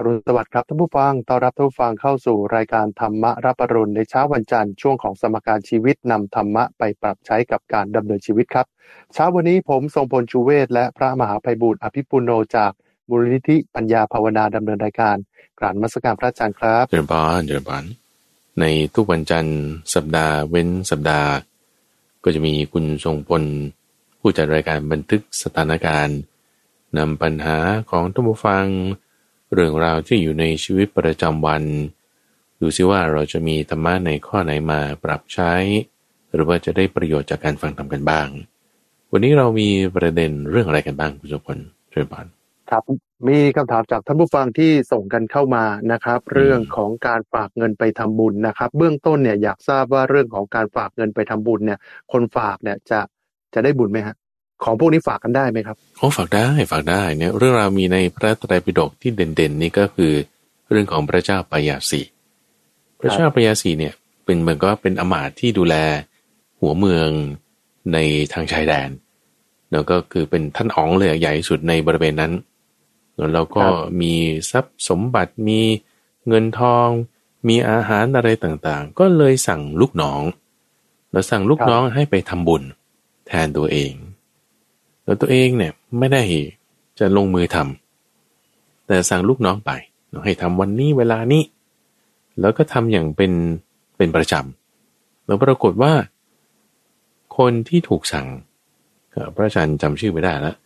อรุณสวัสดิ์ครับท่านผู้ฟัง ต้อนรับท่านผู้ฟังเข้าสู่รายการธรรมะรับปรุณในเช้าวันจันทร์ช่วงของสมการชีวิตนำธรรมะไปปรับใช้กับการดำเนินชีวิตครับ เช้าวันนี้ผมทรงพลชูเวศและพระมหาภัยบูร์อภิปุโนจากมูลนิธิปัญญาภาวนาดำเนินรายการกรานมัสการพระอาจารย์ครับเจริญพรเจริญพรในทุกวันจันทร์สัปดาห์เว้นสัปดาห์ ก็จะมีคุณทรงพลผู้จัดรายการบันทึกสถานการณ์นำปัญหาของท่านผู้ฟัง เรื่องราวที่อยู่ในชีวิตประจำวัน ดูซิว่าเราจะมีธรรมะในข้อไหนมาปรับใช้ หรือว่าจะได้ประโยชน์จากการฟังทำกันบ้าง วันนี้เรามีประเด็นเรื่องอะไรกันบ้างคุณทรงพลเชิญพรครับมีคำถามจากท่านผู้ฟังที่ส่งกันเข้ามานะครับ เรื่องของการฝากเงินไปทำบุญนะครับ เบื้องต้นเนี่ยอยากทราบว่าเรื่องของการฝากเงินไปทำบุญเนี่ย คนฝากเนี่ยจะจะได้บุญไหมฮะ ของพวกนี้ฝากกันได้ไหมครับโอ้ฝากได้ฝากได้เนี่ยเรื่องราวมีในพระไตรปิฎกที่เด่นๆ นี่ก็คือเรื่องของพระเจ้าปยาสีพระเจ้าปยาสีเนี่ย เป็นเหมือนก็เป็นอมาตย์ที่ดูแลหัวเมืองในทางชายแดนแล้วก็คือเป็นท่านอ๋องเลยใหญ่ที่สุดในบริเวณนั้น แล้วก็ครับมีทรัพย์สมบัติมีเงินทอง มีอาหารอะไรต่างๆ ก็เลยสั่งลูกน้อง แล้วสั่งลูกน้องให้ไปทำบุญแทนตัวเอง แล้วตัวเองเนี่ยไม่ได้จะลงมือทำแต่สั่งลูกน้องไปให้ทำวันนี้เวลานี้ แล้วก็ทำอย่างเป็นเป็นประจำแล้วปรากฏว่า คนที่ถูกสั่งเอ่อพระอาจารย์จำชื่อไม่ได้แล้ว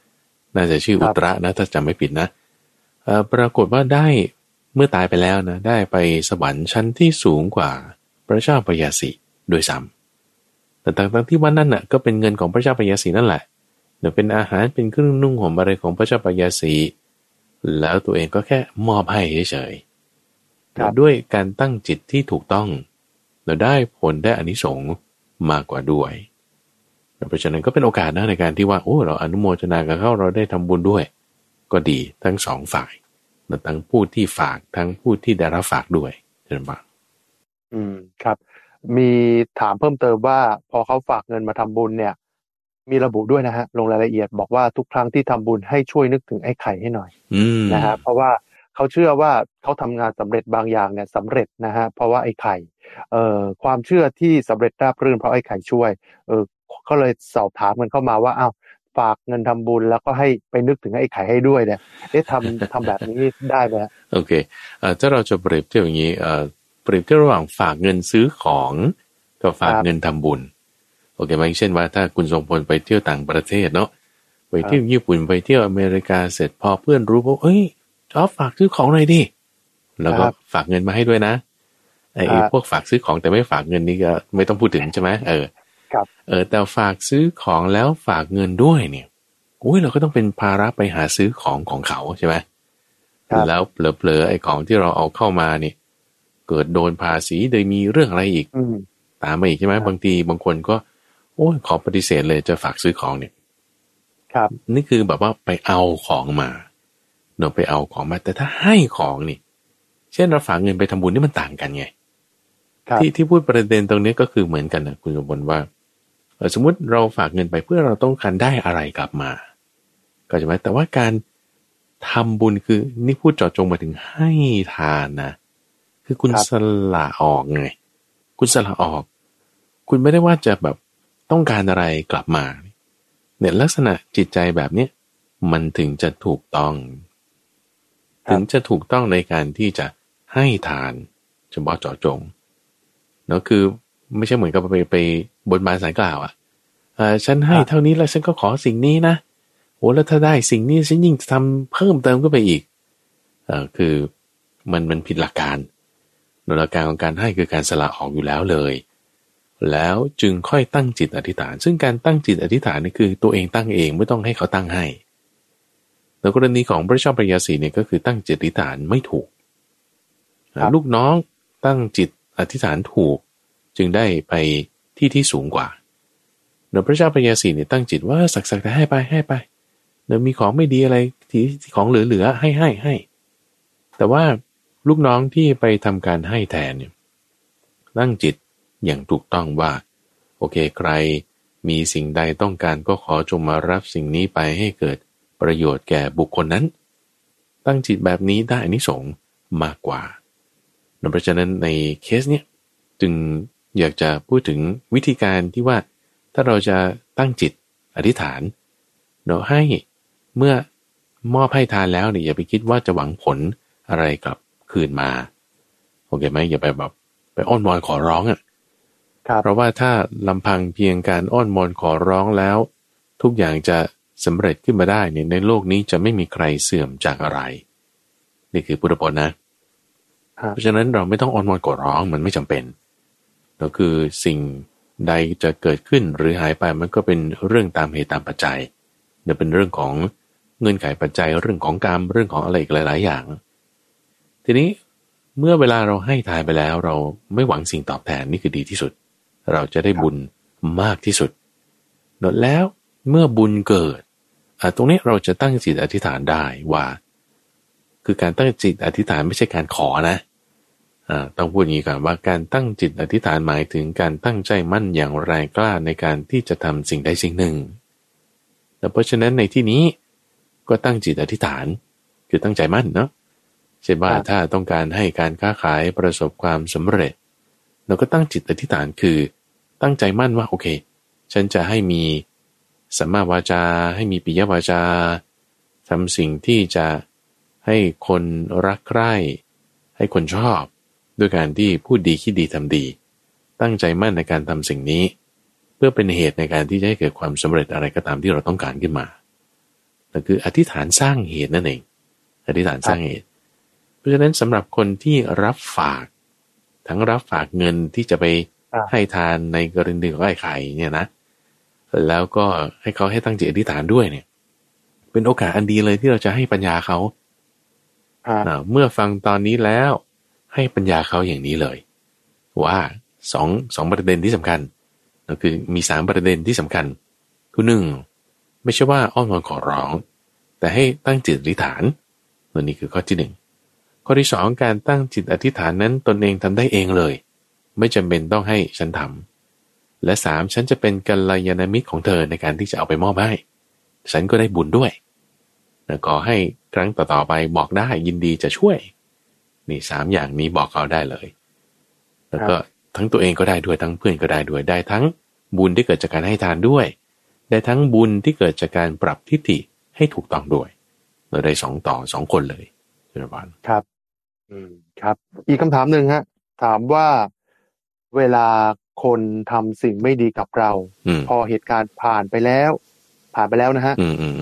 น่าจะชื่อครัอุบตระนะถ้าจำไม่ผิดนะเอ่อปรากฏว่าได้เมื่อตายไปแล้วนะ ได้ไปสวรรค์ชั้นที่สูงกว่าพระเจ้าปยาสีโดยซ้ำแต่ทั้งๆที่วันนั้นน่ะก็เป็นเงินของพระเจ้าปยาสีนั่นแหละ เดี๋ยวเป็นอาหารเป็นเครื่องนุ่งห่มอะไรของพระเจ้าปยาสีแล้วตัวเองก็แค่มอบให้เฉยๆครับด้วยการตั้งจิตที่ถูกต้อง เราได้ผลได้อานิสงส์มากกว่าด้วยเพราะฉะนั้นก็เป็นโอกาสนะในการที่ว่าโอ้เราอนุโมทนากับเขาเราได้ทำบุญด้วย ก็ดีทั้งสองฝ่ายทั้งผู้ที่ฝากทั้งผู้ที่ได้รับฝากด้วยเช่นบ้างอืมครับ มีถามเพิ่มเติมว่า พอเขาฝากเงินมาทำบุญเนี่ย มีระบุด้วยนะฮะลงรายละเอียดบอกว่าทุกครั้งที่ทำบุญให้ช่วยนึกถึงไอ้ไข่ให้หน่อยอืมนะฮะเพราะว่าเขาเชื่อว่าเขาทำงานสำเร็จบางอย่างเนี่ยสำเร็จนะฮะเพราะว่าไอ้ไข่เอ่อความเชื่อที่สำเร็จราบรื่นเพราะไอ้ไข่ช่วยเออก็เลยสอบถามกันเข้ามาว่าอ้าวฝากเงินทำบุญแล้วก็ให้ไปนึกถึงไอ้ไข่ให้ด้วยเนี่ยเอ๊ะทำทำแบบนี้ได้ไหมฮะโอเคเอ่อถ้าเราจะเปรียบเทียบอย่างนี้เอ่อเปรียบเทียบระหว่างฝากเงินซื้อของกับฝากครับเงินทำบุญโอ เคไหมเช่นว่าถ้าคุณทรงพลไปเที่ยวต่างประเทศเนาะไปเที่ยวญี่ปุ่นไปเที่ยวอเมริกาเสร็จพอเพื่อนรู้ว่าเอ้ยจอบฝากซื้อของหน่อยดิแล้วก็ครับฝากเงินมาให้ด้วยนะไอ้ครับพวกฝากซื้อของแต่ไม่ฝากเงินนี่ก็ไม่ต้องพูดถึงใช่ไหมเออครับเออแต่ฝากซื้อของแล้วฝากเงินด้วยเนี่ยอุ้ยเราก็ต้องเป็นภาระไปหาซื้อของของเขาใช่ไหมครับแล้วเผลอๆไอ้ของที่เราเอาเข้ามาเนี่ยเกิดโดนภาษีโดยมีเรื่องอะไรอีกอืมตามมาอีกใช่ไหมครับบางทีบางคนก็ โอ้ยขอปฏิเสธเลยจะฝากซื้อของเนี่ย ครับ นี่คือแบบว่าไปเอาของมาเนาะไปเอาของมา แต่ถ้าให้ของนี่ เช่นเราฝากเงินไปทำบุญนี่มันต่างกันไงครับที่ที่พูดประเด็นตรงนี้ก็คือเหมือนกันนะคุณสมบัติว่าเอ่อสมมุติเราฝากเงินไปเพื่อเราต้องการได้อะไรกลับมา ก็ใช่ไหมแต่ว่าการทำบุญคือนี่พูดเจาะจงมาถึงให้ทานนะคือคุณครับสละออกไง คุณสละออก คุณไม่ได้ว่าจะแบบ ต้องการอะไรกลับมาเนี่ยลักษณะจิตใจแบบเนี้ยมันถึงจะถูกต้องครับถึงจะถูกต้องในการที่จะให้ทานเฉพาะเจาะจงเนาะคือไม่ใช่เหมือนกับไปไปบนบานสารกล่าวอะ่ะเอ่อฉันให้ครับเท่านี้แล้วฉันก็ขอสิ่งนี้นะโอ้แล้วถ้าได้สิ่งนี้ฉันยิ่งทำเพิ่มเติมก็ไปอีกเออคือมันมันผิดหลักการโดยหลักการของการให้คือการสละออกอยู่แล้วเลย แล้วจึงค่อยตั้งจิตอธิษฐาน ซึ่งการตั้งจิตอธิษฐานนี่คือตัวเองตั้งเองไม่ต้องให้เขาตั้งให้แล้วกรณีของพระเจ้าปริยาสีเนี่ยก็คือตั้งจิตอธิษฐานไม่ถูกครับลูกน้องตั้งจิตอธิษฐานถูก จึงได้ไปที่ที่สูงกว่าเดี๋ยวพระเจ้าปริยาสีเนี่ยตั้งจิตว่าสักสักแต่ให้ไปให้ไปเดี๋ยวมีของไม่ดีอะไรที่ของเหลือๆให้ให้ให้ แต่ว่าลูกน้องที่ไปทำการให้แทนเนี่ยตั้งจิต อย่างถูกต้องว่า โอเคใครมีสิ่งใดต้องการก็ขอจงมารับสิ่งนี้ไปให้เกิดประโยชน์แก่บุคคลนั้น ตั้งจิตแบบนี้ได้อานิสงส์มากกว่าเพราะฉะนั้นในเคสเนี้ยจึงอยากจะพูดถึงวิธีการที่ว่า ถ้าเราจะตั้งจิตอธิษฐานเราให้เมื่อมอบให้ทานแล้วเนี่ยอย่าไปคิดว่าจะหวังผลอะไรกลับคืนมา โอเคไหมอย่าไปแบบไปอ้อนวอนขอร้องอะ่ะ เพราะว่าถ้าลำพังเพียงการอ้อนวอนขอร้องแล้ว ทุกอย่างจะสำเร็จขึ้นมาได้เนี่ยในโลกนี้จะไม่มีใครเสื่อมจากอะไร นี่คือพุทธพจน์นะ เพราะฉะนั้นเราไม่ต้องอ้อนวอนขอร้องมันไม่จำเป็นก็คือสิ่งใดจะเกิดขึ้นหรือหายไปมันก็เป็นเรื่องตามเหตุตามปัจจัยเนี่ยเป็นเรื่องของเงื่อนไขปัจจัยเรื่องของกรรมเรื่องของอะไรอีกหลาย ๆ อย่าง ทีนี้เมื่อเวลาเราให้ทายไปแล้ว เราไม่หวังสิ่งตอบแทนนี่คือดีที่สุด เราจะได้บุญมากที่สุดนดแล้วเมื่อบุญเกิดตรงนี้เราจะตั้งจิตอธิษฐานได้ว่า คือการตั้งจิตอธิษฐานไม่ใช่การขอนะต้องพูดอย่างนี้ก่อนว่าการตั้งจิตอธิษฐานหมายถึงการตั้งใจมั่นอย่างแรงกล้าในการที่จะทำสิ่งใดสิ่งหนึ่งแต่เพราะฉะนั้นในที่นี้ก็ตั้งจิตอธิษฐาน คือตั้งใจมั่นเนาะเช่นว่าถ้าต้องการให้การค้าขายประสบความสำเร็จ เราก็ตั้งจิตอธิษฐานคือ ตั้งใจมั่นว่าโอเค ฉันจะให้มีสัมมาวาจา ให้มีปิยวาจาทำสิ่งที่จะให้คนรักใคร่ให้คนชอบ ด้วยการที่พูดดีคิดดีทำดี ตั้งใจมั่นในการทำสิ่งนี้ เพื่อเป็นเหตุในการที่จะให้เกิดความสำเร็จอะไรก็ตามที่เราต้องการขึ้นมานั่นคืออธิษฐานสร้างเหตุนั่นเอง อธิษฐานสร้างเหตุ เพราะฉะนั้นสำหรับคนที่รับฝาก ทั้งรับฝากเงินที่จะไปให้ทานในกรณีของไอ้ไข่เนี่ยนะ แล้วก็ให้เขาให้ตั้งจิตอธิษฐานด้วยเนี่ย เป็นโอกาสอันดีเลยที่เราจะให้ปัญญาเขาเมื่อฟังตอนนี้แล้วให้ปัญญาเขาอย่างนี้เลย ว่าสองสองประเด็นที่สำคัญก็คือมีสามประเด็นที่สำคัญ คือหนึ่งไม่ใช่ว่าอ้อนวอนขอร้อง แต่ให้ตั้งจิตอธิษฐานตัวนี้คือข้อที่หนึ่ง ข้อที่สองการตั้งจิตอธิษฐานนั้นตนเองทำได้เองเลย ไม่จำเป็นต้องให้ฉันทำและสามฉันจะเป็นกัลยาณมิตรของเธอในการที่จะเอาไปมอบให้ ฉันก็ได้บุญด้วยแล้วก็ให้ครั้งต่อๆไปบอกได้ยินดีจะช่วย นี่สามอย่างนี้บอกเขาได้เลย แล้วก็ทั้งตัวเองก็ได้ด้วยทั้งเพื่อนก็ได้ด้วยได้ทั้งบุญที่เกิดจากการให้ทานด้วย ได้ทั้งบุญที่เกิดจากการปรับทิฏฐิให้ถูกต้องด้วย เราได้สองต่อสองคนเลยจุลพันครับ อืมครับ อีกคำถามหนึ่งฮะ ถามว่าเวลาคนทำสิ่งไม่ดีกับเราพอเหตุการณ์ผ่านไปแล้ว ผ่านไปแล้วนะฮะ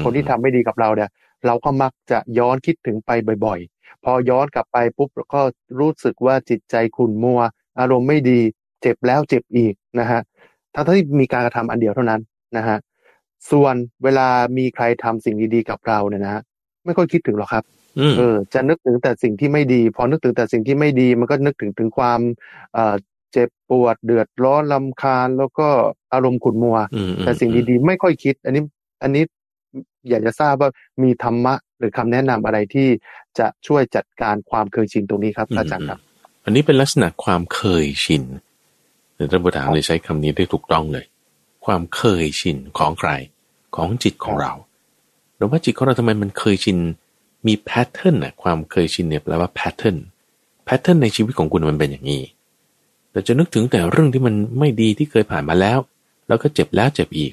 คนที่ทำไม่ดีกับเราเนี่ย เราก็มักจะย้อนคิดถึงไปบ่อยพอย้อนกลับไปปุ๊บก็รู้สึกว่าจิตใจขุ่นมัว อารมณ์ไม่ดี เจ็บแล้วเจ็บอีกนะฮะทั้งที่มีการกระทำอันเดียวเท่านั้นนะฮะส่วนเวลามีใครทำสิ่งดีๆกับเราเนี่ยนะไม่ค่อยคิดถึงหรอกครับ เออจะนึกถึงแต่สิ่งที่ไม่ดี พอนึกถึงแต่สิ่งที่ไม่ดี มันก็นึกถึงถึงความเอ่อเจ็บปวดเดือดร้อนลำคาญ แล้วก็อารมณ์ขุ่นมัว แต่สิ่งดีๆ ไม่ค่อยคิด อันนี้อันนี้อยากจะทราบว่ามีธรรมะ หรือคำแนะนำอะไรที่จะช่วยจัดการความเคยชินตรงนี้ครับอาจารย์ครับ อันนี้เป็นลักษณะความเคยชินท่านผู้ถามเลยใช้คำนี้ได้ถูกต้องเลย ความเคยชินของใครของจิตของเราหรือว่าจิตของเราทำไมมันเคยชิน มี pattern นะความเคยชินเนี่ยแปลว่า pattern pattern ในชีวิตของคุณมันเป็นอย่างนี้แต่จะนึกถึงแต่เรื่องที่มันไม่ดีที่เคยผ่านมาแล้ว แล้วก็เจ็บแล้วเจ็บอีก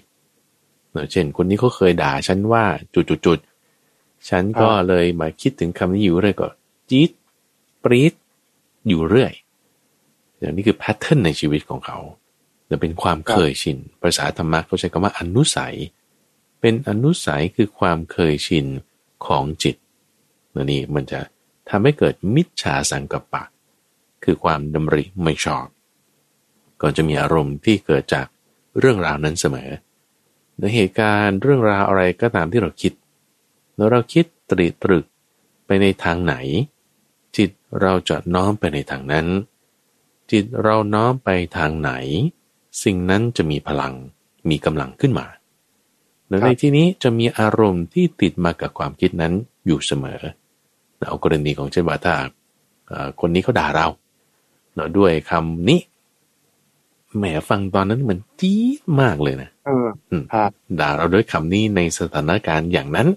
เช่น คนนี้เขาเคยด่าฉันว่าจุดๆฉันก็เลยมาคิดถึงคำนี้อยู่เรื่อยก็จี๊ดปรี๊ดอยู่เรื่อย อย่างนี้คือ pattern ในชีวิตของเขาจะเป็นความเคยชิน ภาษาธรรมะเขาใช้คำว่าอนุสัย เป็นอนุสัยคือความเคยชินของจิต นี่มันจะทำให้เกิดมิจฉาสังกัปปะ คือความดำริไม่ชอบ ก็จะมีอารมณ์ที่เกิดจากเรื่องราวนั้นเสมอในเหตุการณ์เรื่องราวอะไรก็ตามที่เราคิด แล้วเราคิดตรีตรึกไปในทางไหน จิตเราจะน้อมไปในทางนั้น จิตเราน้อมไปทางไหน สิ่งนั้นจะมีพลังมีกำลังขึ้นมาในที่นี้จะมีอารมณ์ที่ติดมากับความคิดนั้นอยู่เสมอ เอากรณีของเช่นว่าถ้าคนนี้เขาด่าเราเนาะด้วยคำนี้แหมฟังตอนนั้นมันจี๊ดมากเลยนะเออครับด่าเราด้วยคำนี้ในสถานการณ์อย่างนั้น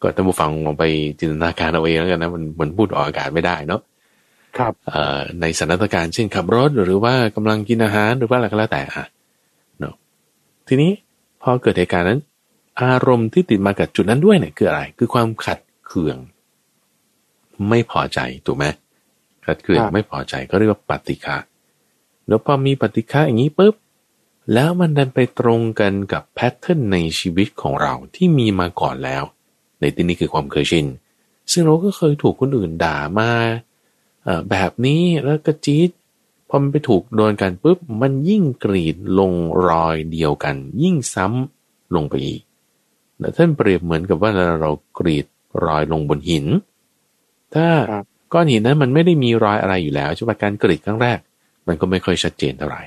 ก็ท่านผู้ฟังลองไปจินตนาการเอาเองแล้วกันนะมันมันพูดออกอากาศไม่ได้เนาะครับในสถานการณ์เช่นขับรถหรือว่ากำลังกินอาหารหรือว่าอะไรก็แล้วแต่อะเนาะทีนี้พอเกิดเหตุการณ์นั้น อารมณ์ที่ติดมากับจุดนั้นด้วยเนี่ยคืออะไร คือความขัดเคือง ไม่พอใจถูกไหมขัดเคืองไม่พอใจก็เรียกว่าปฏิฆะแล้วพอมีปฏิฆะอย่างนี้ปุ๊บแล้วมันดันไปตรงกันกับแพทเทิร์นในชีวิตของเราที่มีมาก่อนแล้ว ในที่นี้คือความเคยชินซึ่งเราก็เคยถูกคนอื่นด่ามาแบบนี้แล้วก็จี๊ดพอมันไปถูกโดนกันปุ๊บมันยิ่งกรีดลงรอยเดียวกัน ยิ่งซ้ำลงไปอีกแต่ท่านเปรียบเหมือนกับว่าเรากรีดรอยลงบนหิน ถ้าก้อนหินนั้นมันไม่ได้มีรอยอะไรอยู่แล้วใช่ไหมการกรีดครั้งแรก มันก็ไม่ค่อยชัดเจนเท่าไหร่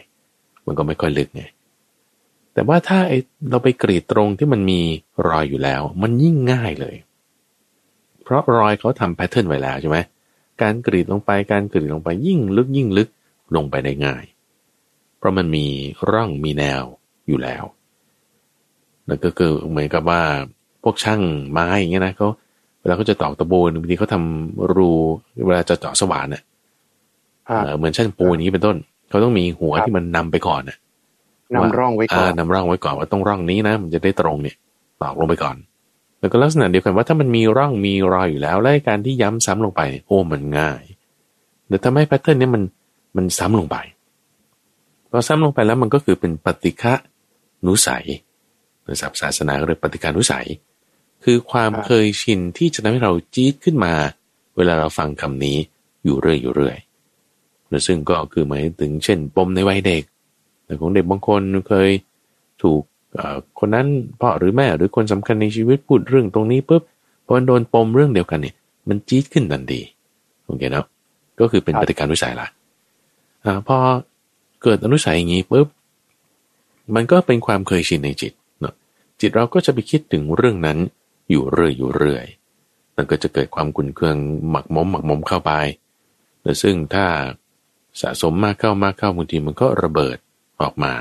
มันก็ไม่ค่อยลึกไงแต่ว่าถ้าไอเราไปกรีดตรงที่มันมีรอยอยู่แล้ว มันยิ่งง่ายเลย เพราะรอยเขาทำแพทเทิร์นไว้แล้วใช่ไหมการกรีดลงไปการกรีดลงไปยิ่งลึกยิ่งลึกลงไปได้ง่าย เพราะมันมีร่องมีแนวอยู่แล้วนั่นก็คือเหมือนกับว่าพวกช่างไม้อย่างเงี้ยนะเขา เวลาเขาจะตอกตะปูบางทีเขาทารูเวลาจะเจาะสว่านเนี่ยเหมือนช่างปูนี้เป็นต้น เขาต้องมีหัวที่มันนำไปก่อนน่ะนำร่องไว้ก่อนนำร่องไว้ก่อนว่าต้องร่องนี้นะมันจะได้ตรงเนี่ยตอกลงไปก่อน แล้วก็ลักษณะเดียวกันว่าถ้ามันมีร่องมีรอยอยู่แล้วและการที่ย้ำซ้ำลงไปโอ้มันง่ายแต่ถ้าไม่แพทเทิร์นนี้มันมันซ้ำลงไปพอซ้ำลงไปแล้วมันก็คือเป็นปฏิฆะนุสัยในศัพท์ศาสนาเรียกปฏิฆานุสัย คือความเคยชินที่จะทำให้เราจี๊ดขึ้นมา เวลาเราฟังคำนี้อยู่เรื่อยอยู่เรื่อยซึ่งก็คือหมายถึงเช่น ปมในวัยเด็ก แต่ของเด็กบางคนเคยถูกคนนั้นพ่อหรือแม่หรือคนสำคัญในชีวิตพูดเรื่องตรงนี้ปุ๊บพอโดนปมเรื่องเดียวกันเนี่ย มันจี๊ดขึ้นทันทีโอเคนะก็คือเป็นปฏิการนุสัยละอ่าพอเกิดอนุสัยอย่างนี้ปุ๊บมันก็เป็นความเคยชินในจิตเนาะจิตเราก็จะไปคิดถึงเรื่องนั้น อยู่เรื่อยอยู่เรื่อยมันก็จะเกิดความกุนเคืองหมักหมมหมักหมมเข้าไปแต่ซึ่งถ้าสะสมมากเข้ามากเข้าบางทีมันก็ระเบิดออกมา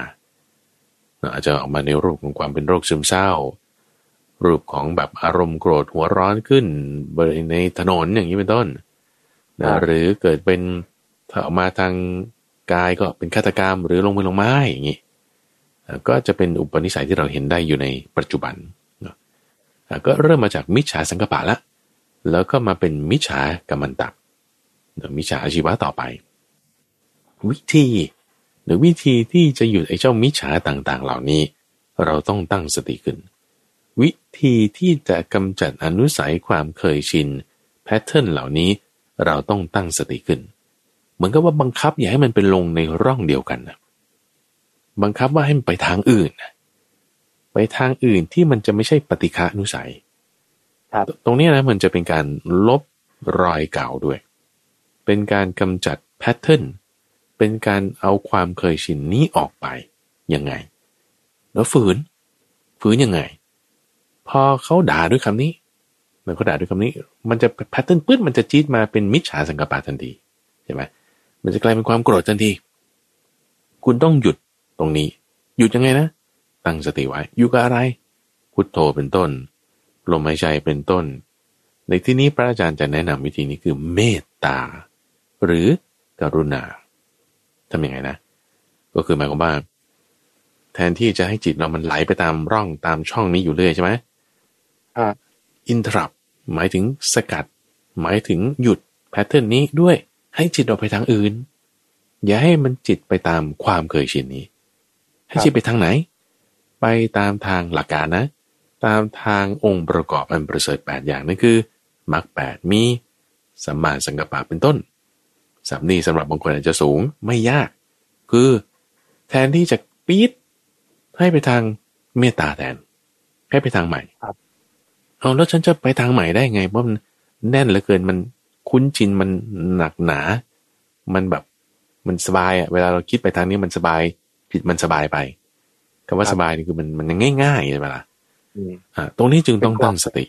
อาจจะออกมาในรูปของความเป็นโรคซึมเศร้า รูปของแบบอารมณ์โกรธหัวร้อนขึ้นในถนนอย่างนี้เป็นต้นนะหรือเกิดเป็นถ้าออกมาทางกายก็เป็นฆาตกรรมหรือลงมือลงไม้อย่างนี้ก็จะเป็นอุปนิสัยที่เราเห็นได้อยู่ในปัจจุบัน ก็เริ่มมาจากมิจฉาสังกปะละ แล้วก็มาเป็นมิจฉากรรมันตักมิจฉาอาชีวะต่อไป วิธีหรือวิธีที่จะหยุดไอ้เจ้ามิจฉาต่างๆ เหล่านี้ เราต้องตั้งสติขึ้น วิธีที่จะกำจัดอนุสัยความเคยชินแพทเทิร์นเหล่านี้เราต้องตั้งสติขึ้น เหมือนกับว่าบังคับอย่าให้มันเป็นลงในร่องเดียวกันนะบังคับว่าให้มันไปทางอื่น ไปทางอื่นที่มันจะไม่ใช่ปฏิฆานุสัยตรงนี้นะมันจะเป็นการลบรอยเก่าด้วย เป็นการกำจัดแพทเทิร์น เป็นการเอาความเคยชินนี้ออกไป ยังไง แล้วฝืน ฝืนยังไง พอเขาด่าด้วยคำนี้เมื่อเขาด่าด้วยคำนี้ มันจะแพทเทิร์นปื้นมันจะจี๊ดมาเป็นมิจฉาสังกปะทันทีใช่ไหมมันจะกลายเป็นความโกรธทันที คุณต้องหยุดตรงนี้ หยุดยังไงนะ ตั้งสติไว้อยู่กับอะไร พุทโธเป็นต้น ลมหายใจเป็นต้น ในที่นี้พระอาจารย์จะแนะนำวิธีนี้คือเมตตา หรือกรุณาทำยังไงนะ ก็คือหมายความว่า แทนที่จะให้จิตเรามันไหลไปตามร่องตามช่องนี้อยู่เรื่อยใช่ไหมอินทรับหมายถึงสกัด หมายถึงหยุดแพทเทิร์นนี้ด้วยให้จิตออกไปทางอื่น อย่าให้มันจิตไปตามความเคยชินนี้ ให้จิตไปทางไหน ไปตามทางหลักการนะ ตามทางองค์ประกอบอันประเสริฐแปดอย่างนั่นคือมรรคแปดมีสัมมาสังกัปปะเป็นต้นสับนี้สำหรับบางคนอาจจะสูงไม่ยาก คือ แทนที่จะปี๊ดให้ไปทางเมตตาแทน ให้ไปทางใหม่ครับเอาแล้วฉันจะไปทางใหม่ได้ไงเพราะมันแน่นเหลือเกินมันคุ้นชินมันหนักหนา มันแบบมันสบายอะเวลาเราคิดไปทางนี้มันสบายผิดมันสบายไป คำว่าสบายนี่คือมันมันง่ายๆใช่ไหมล่ะอ่าตรงนี้จึงต้องตั้งสติ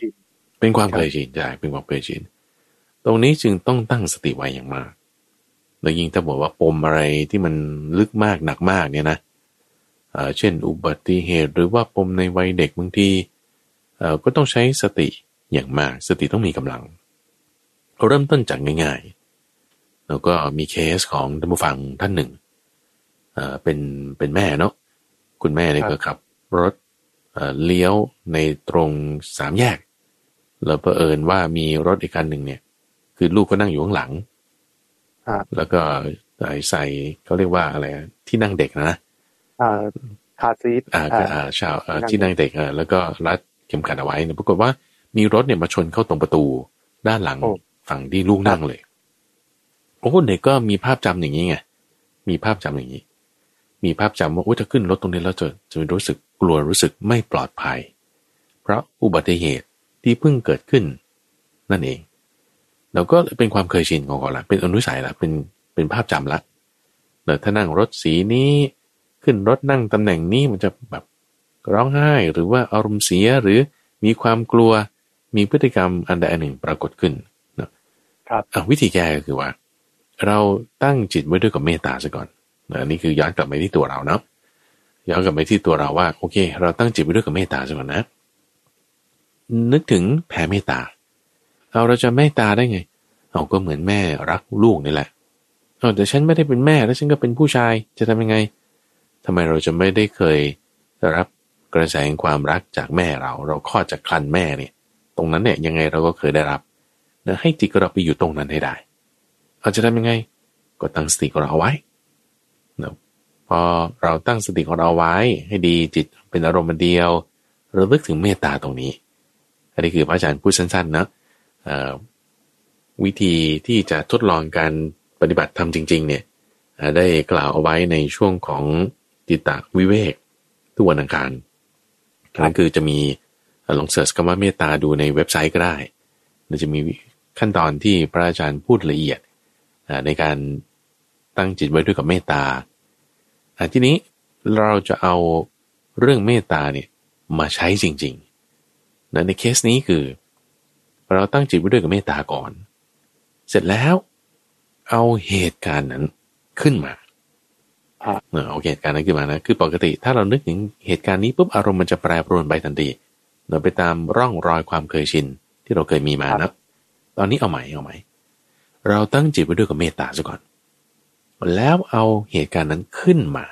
เป็นความเคยชินใช่เป็นความเคยชินตรงนี้จึงต้องตั้งสติไว้อย่างมากแล้วยิ่งถ้าบอกว่าปมอะไรที่มันลึกมากหนักมากเนี่ยนะเช่น อุบัติเหตุหรือว่าปมในวัยเด็กบางทีก็ต้องใช้สติอย่างมาก สติต้องมีกำลัง เราเริ่มต้นจากง่าย ๆ แล้วก็มีเคสของท่านผู้ฟังท่านหนึ่งเอ่อเป็นเป็นแม่เนาะ คุณแม่เนี่ยก็ขับรถเอ่อเลี้ยวในตรงสามแยก แล้วเผอิญว่ามีรถอีกคันหนึ่งเนี่ย คือลูกก็นั่งอยู่ข้างหลังครับแล้วก็ใส่ใส่เขาเรียกว่าอะไรอะที่นั่งเด็กนะอ่าคาร์ซีทอ่าก็อ่าชาวอ่าที่นั่งเด็กอ่าแล้วก็รัดเข็มขัดเอาไว้เนี่ยปรากฏว่ามีรถเนี่ยมาชนเข้าตรงประตูด้านหลังโอ้ฝั่งที่ลูกนั่งเลยโอ้เด็กก็มีภาพจำอย่างนี้ไงมีภาพจำอย่างนี้ มีภาพจำว่าอุ้ยถ้าขึ้นรถตรงนี้แล้วจะจะรู้สึกกลัวรู้สึกไม่ปลอดภัย เพราะอุบัติเหตุที่เพิ่งเกิดขึ้น นั่นเองแล้วก็เป็นความเคยชินของเขาละเป็นอนุสัยละเป็นเป็นภาพจำละเดี๋ยวถ้านั่งรถสีนี้ ขึ้นรถนั่งตำแหน่งนี้มันจะแบบร้องไห้หรือว่าอารมณ์เสียหรือมีความกลัวมีพฤติกรรมอันใดอันหนึ่งปรากฏขึ้นเนาะครับอะวิธีแก้ก็คือว่า เราตั้งจิตไว้ด้วยกับเมตตาซะก่อน นะอันนี้คือย้อนกลับไปที่ตัวเราเนาะย้อนกลับไปที่ตัวเราว่าโอเค เราตั้งจิตไว้ด้วยกับเมตตาซะก่อนนะ นึกถึงแผ่เมตตาเอาเราจะเมตตาได้ไงเอาก็เหมือนแม่รักลูกนี่แหละเอาแต่ฉันไม่ได้เป็นแม่แล้วฉันก็เป็นผู้ชายจะทำยังไงทำไมเราจะไม่ได้เคยรับกระแสแห่งความรักจากแม่เรา เราคลอดจากครันแม่เนี่ยตรงนั้นเนี่ยยังไงเราก็เคยได้รับนะให้จิตของเราไปอยู่ตรงนั้นให้ได้ เราจะทำยังไง ก็ตั้งสติของเราเอาไว้ อเราตั้งสติของเราเอาไว้ให้ดีจิตเป็นอารมณ์เดียวเราลึกถึงเมตตาตรงนี้ อันนี้คือพระอาจารย์พูดสั้นๆนะวิธีที่จะทดลองการปฏิบัติธรรมจริง ๆ เนี่ยได้กล่าวเอาไว้ในช่วงของจิตตวิเวกทุกวันอังคารนั่นคือจะมีลองเสิร์ชคำว่าเมตตาดูในเว็บไซต์ก็ได้มันจะมีขั้นตอนที่พระอาจารย์พูดละเอียดในการตั้งจิตไว้ด้วยกับเมตตา อะทีนี้เราจะเอาเรื่องเมตตาเนี่ยมาใช้จริงๆนะในเคสนี้คือ เราตั้งจิตไว้ด้วยกับเมตตาก่อน เสร็จแล้ว เอาเหตุการณ์นั้นขึ้นมาครับเออเอาเหตุการณ์นั้นขึ้นมานะคือปกติ ถ้าเรานึกถึงเหตุการณ์นี้ปุ๊บอารมณ์มันจะแปรปรวนไปทันทีเราไปตามร่องรอยความเคยชิน ที่เราเคยมีมานะตอนนี้เอาใหม่เอาใหม่เราตั้งจิตไว้ด้วยกับเมตตาซะก่อน แล้วเอาเหตุการณ์นั้นขึ้นมา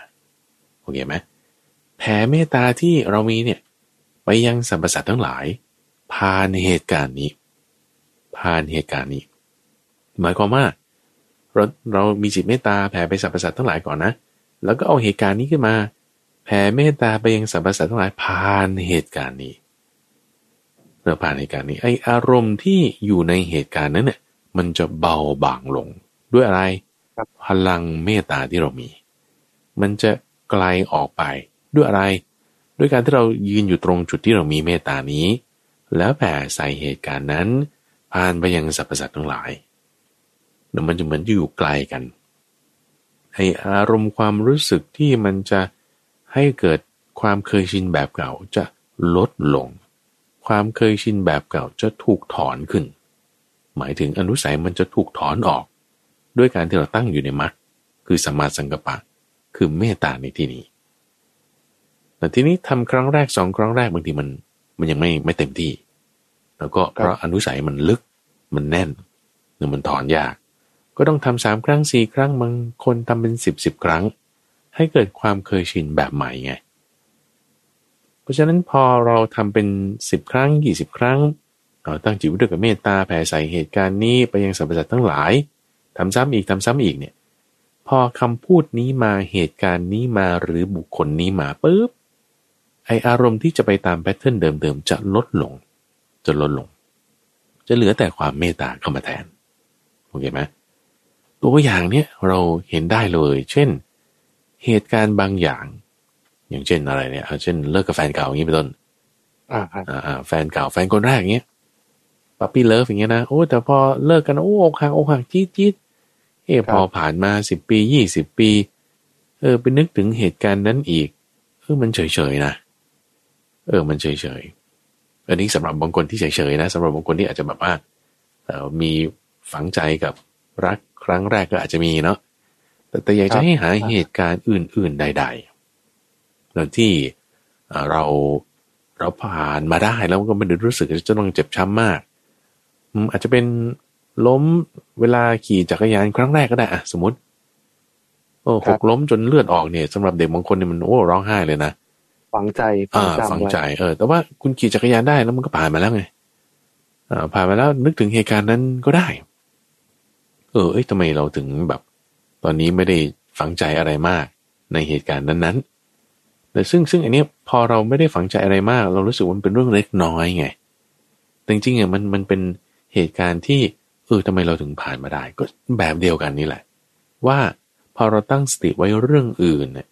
โอเคไหมแผ่เมตตาที่เรามีเนี่ยไปยังสรรพสัตว์ทั้งหลาย ผ่านเหตุการณ์นี้ ผ่านเหตุการณ์นี้ หมายความว่าเราเรามีจิตเมตตาแผ่ไปสรรพสัตว์ทั้งหลายก่อนนะ แล้วก็เอาเหตุการณ์นี้ขึ้นมา แผ่เมตตาไปยังสรรพสัตว์ทั้งหลายผ่านเหตุการณ์นี้เมื่อผ่านเหตุการณ์นี้ไออารมณ์ที่อยู่ในเหตุการณ์นั้นเนี่ยมันจะเบาบางลงด้วยอะไร พลังเมตตาที่เรามี มันจะไกลออกไปด้วยอะไร ด้วยการที่เรายืนอยู่ตรงจุดที่เรามีเมตตานี้ แล้วแผ่ใส่เหตุการณ์นั้น ผ่านไปยังสรรพสัตว์ทั้งหลายเดี๋ยวมันจะเหมือนอยู่ไกลกันไออารมณ์ความรู้สึกที่มันจะให้เกิดความเคยชินแบบเก่าจะลดลง ความเคยชินแบบเก่าจะถูกถอนขึ้น หมายถึงอนุสัยมันจะถูกถอนออก ด้วยการที่เราตั้งอยู่ในมรรคคือสัมมาสังกัปปะ คือเมตตาในที่นี้ แต่ทีนี้ทำครั้งแรกสองครั้งแรกบางทีมันมันยังไม่ไม่เต็มที่ แล้วก็เพราะอนุสัยมันลึกมันแน่นหรือมันถอนยาก ก็ต้องทำสามครั้งสี่ครั้งบางคนทำเป็นสิบสิบครั้ง ให้เกิดความเคยชินแบบใหม่ไงเพราะฉะนั้นพอเราทำเป็นสิบครั้งยี่สิบครั้งเราตั้งจิตไว้ด้วยกับเมตตาแผ่ใส่เหตุการณ์นี้ไปยังสรรพสัตว์ทั้งหลาย ทำซ้ำอีกทำซ้ำอีกเนี่ย พอคำพูดนี้มาเหตุการณ์นี้มาหรือบุคคลนี้มาปุ๊บไออารมณ์ที่จะไปตามแพทเทิร์นเดิมๆจะลดลง จะลดลง จะเหลือแต่ความเมตตาเข้ามาแทนโอเคไหมตัวอย่างเนี่ยเราเห็นได้เลย เช่น เหตุการณ์บางอย่าง อย่างเช่นอะไรเนี่ยเอาเช่นเลิกกับแฟนเก่าอย่างนี้เป็นต้นอ่าครับอ่าอ่าแฟนเก่าแฟนคนแรกอย่างเงี้ย puppy love อย่างเงี้ยนะโอ้แต่พอเลิกกันโอ้อกหักอกหักจี๊ดจี๊ดเออพอผ่านมาสิบปียี่สิบปี เออไปนึกถึงเหตุการณ์นั้นอีกเออมันเฉยเฉยๆนะเออมันเฉยเฉยๆอันนี้สำหรับบางคนที่เฉยเฉยๆนะสำหรับบางคนที่อาจจะแบบว่าเออมีฝังใจกับรักครั้งแรกก็อาจจะมีเนาะแต่แต่อยากจะให้หาเหตุการณ์อื่น ๆใดๆแล้วที่เอ่อเราเราผ่านมาได้แล้วก็ไม่ได้รู้สึกจะต้องเจ็บช้ำมาก อาจจะเป็นล้มเวลาขี่จักรยานครั้งแรกก็ได้อะสมมติ โอ้หกล้มจนเลือดออกเนี่ยสำหรับเด็กบางคนเนี่ยมันโอ้ร้องไห้เลยนะฝังใจอ่าฝังใจเออแต่ว่าคุณขี่จักรยานได้แล้วมันก็ผ่านมาแล้วไงอ่าผ่านมาแล้วนึกถึงเหตุการณ์นั้นก็ได้ เออ เอ้ยทำไมเราถึงแบบ ตอนนี้ไม่ได้ฝังใจอะไรมากในเหตุการณ์นั้นๆแต่ซึ่งซึ่งอันนี้พอเราไม่ได้ฝังใจอะไรมาก เรารู้สึกว่ามันเป็นเรื่องเล็กน้อยไงแต่จริงๆอะมันมันเป็น เหตุการณ์ที่เออทำไมเราถึงผ่านมาได้ ก็แบบเดียวกันนี่แหละ ว่าพอเราตั้งสติไว้เรื่องอื่นเนี่ย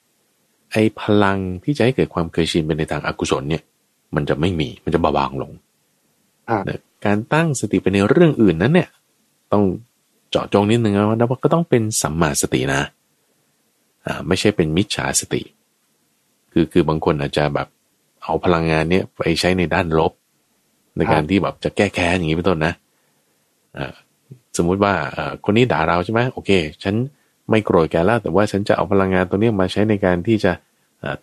ไอ้พลังที่จะให้เกิดความเคยชินไปในทางอากุศลเนี่ย มันจะไม่มีมันจะเบาบางลงการตั้งสติไปในเรื่องอื่นนั้นเนี่ย ต้องเจาะจงนิดนึงนะว่าก็ต้องเป็นสัมมาสตินะอ่าไม่ใช่เป็นมิจฉาสติ คือคือบางคนอาจจะแบบเอาพลังงานเนี้ยไปใช้ในด้านลบ ในการที่แบบจะแก้แค้นอย่างนี้เป็นต้นนะอ่า สมมุติว่าคนนี้ด่าเราใช่ไหมโอเค ฉันไม่โกรธแกแล้ว แต่ว่าฉันจะเอาพลังงานตัวนี้มาใช้ในการที่จะ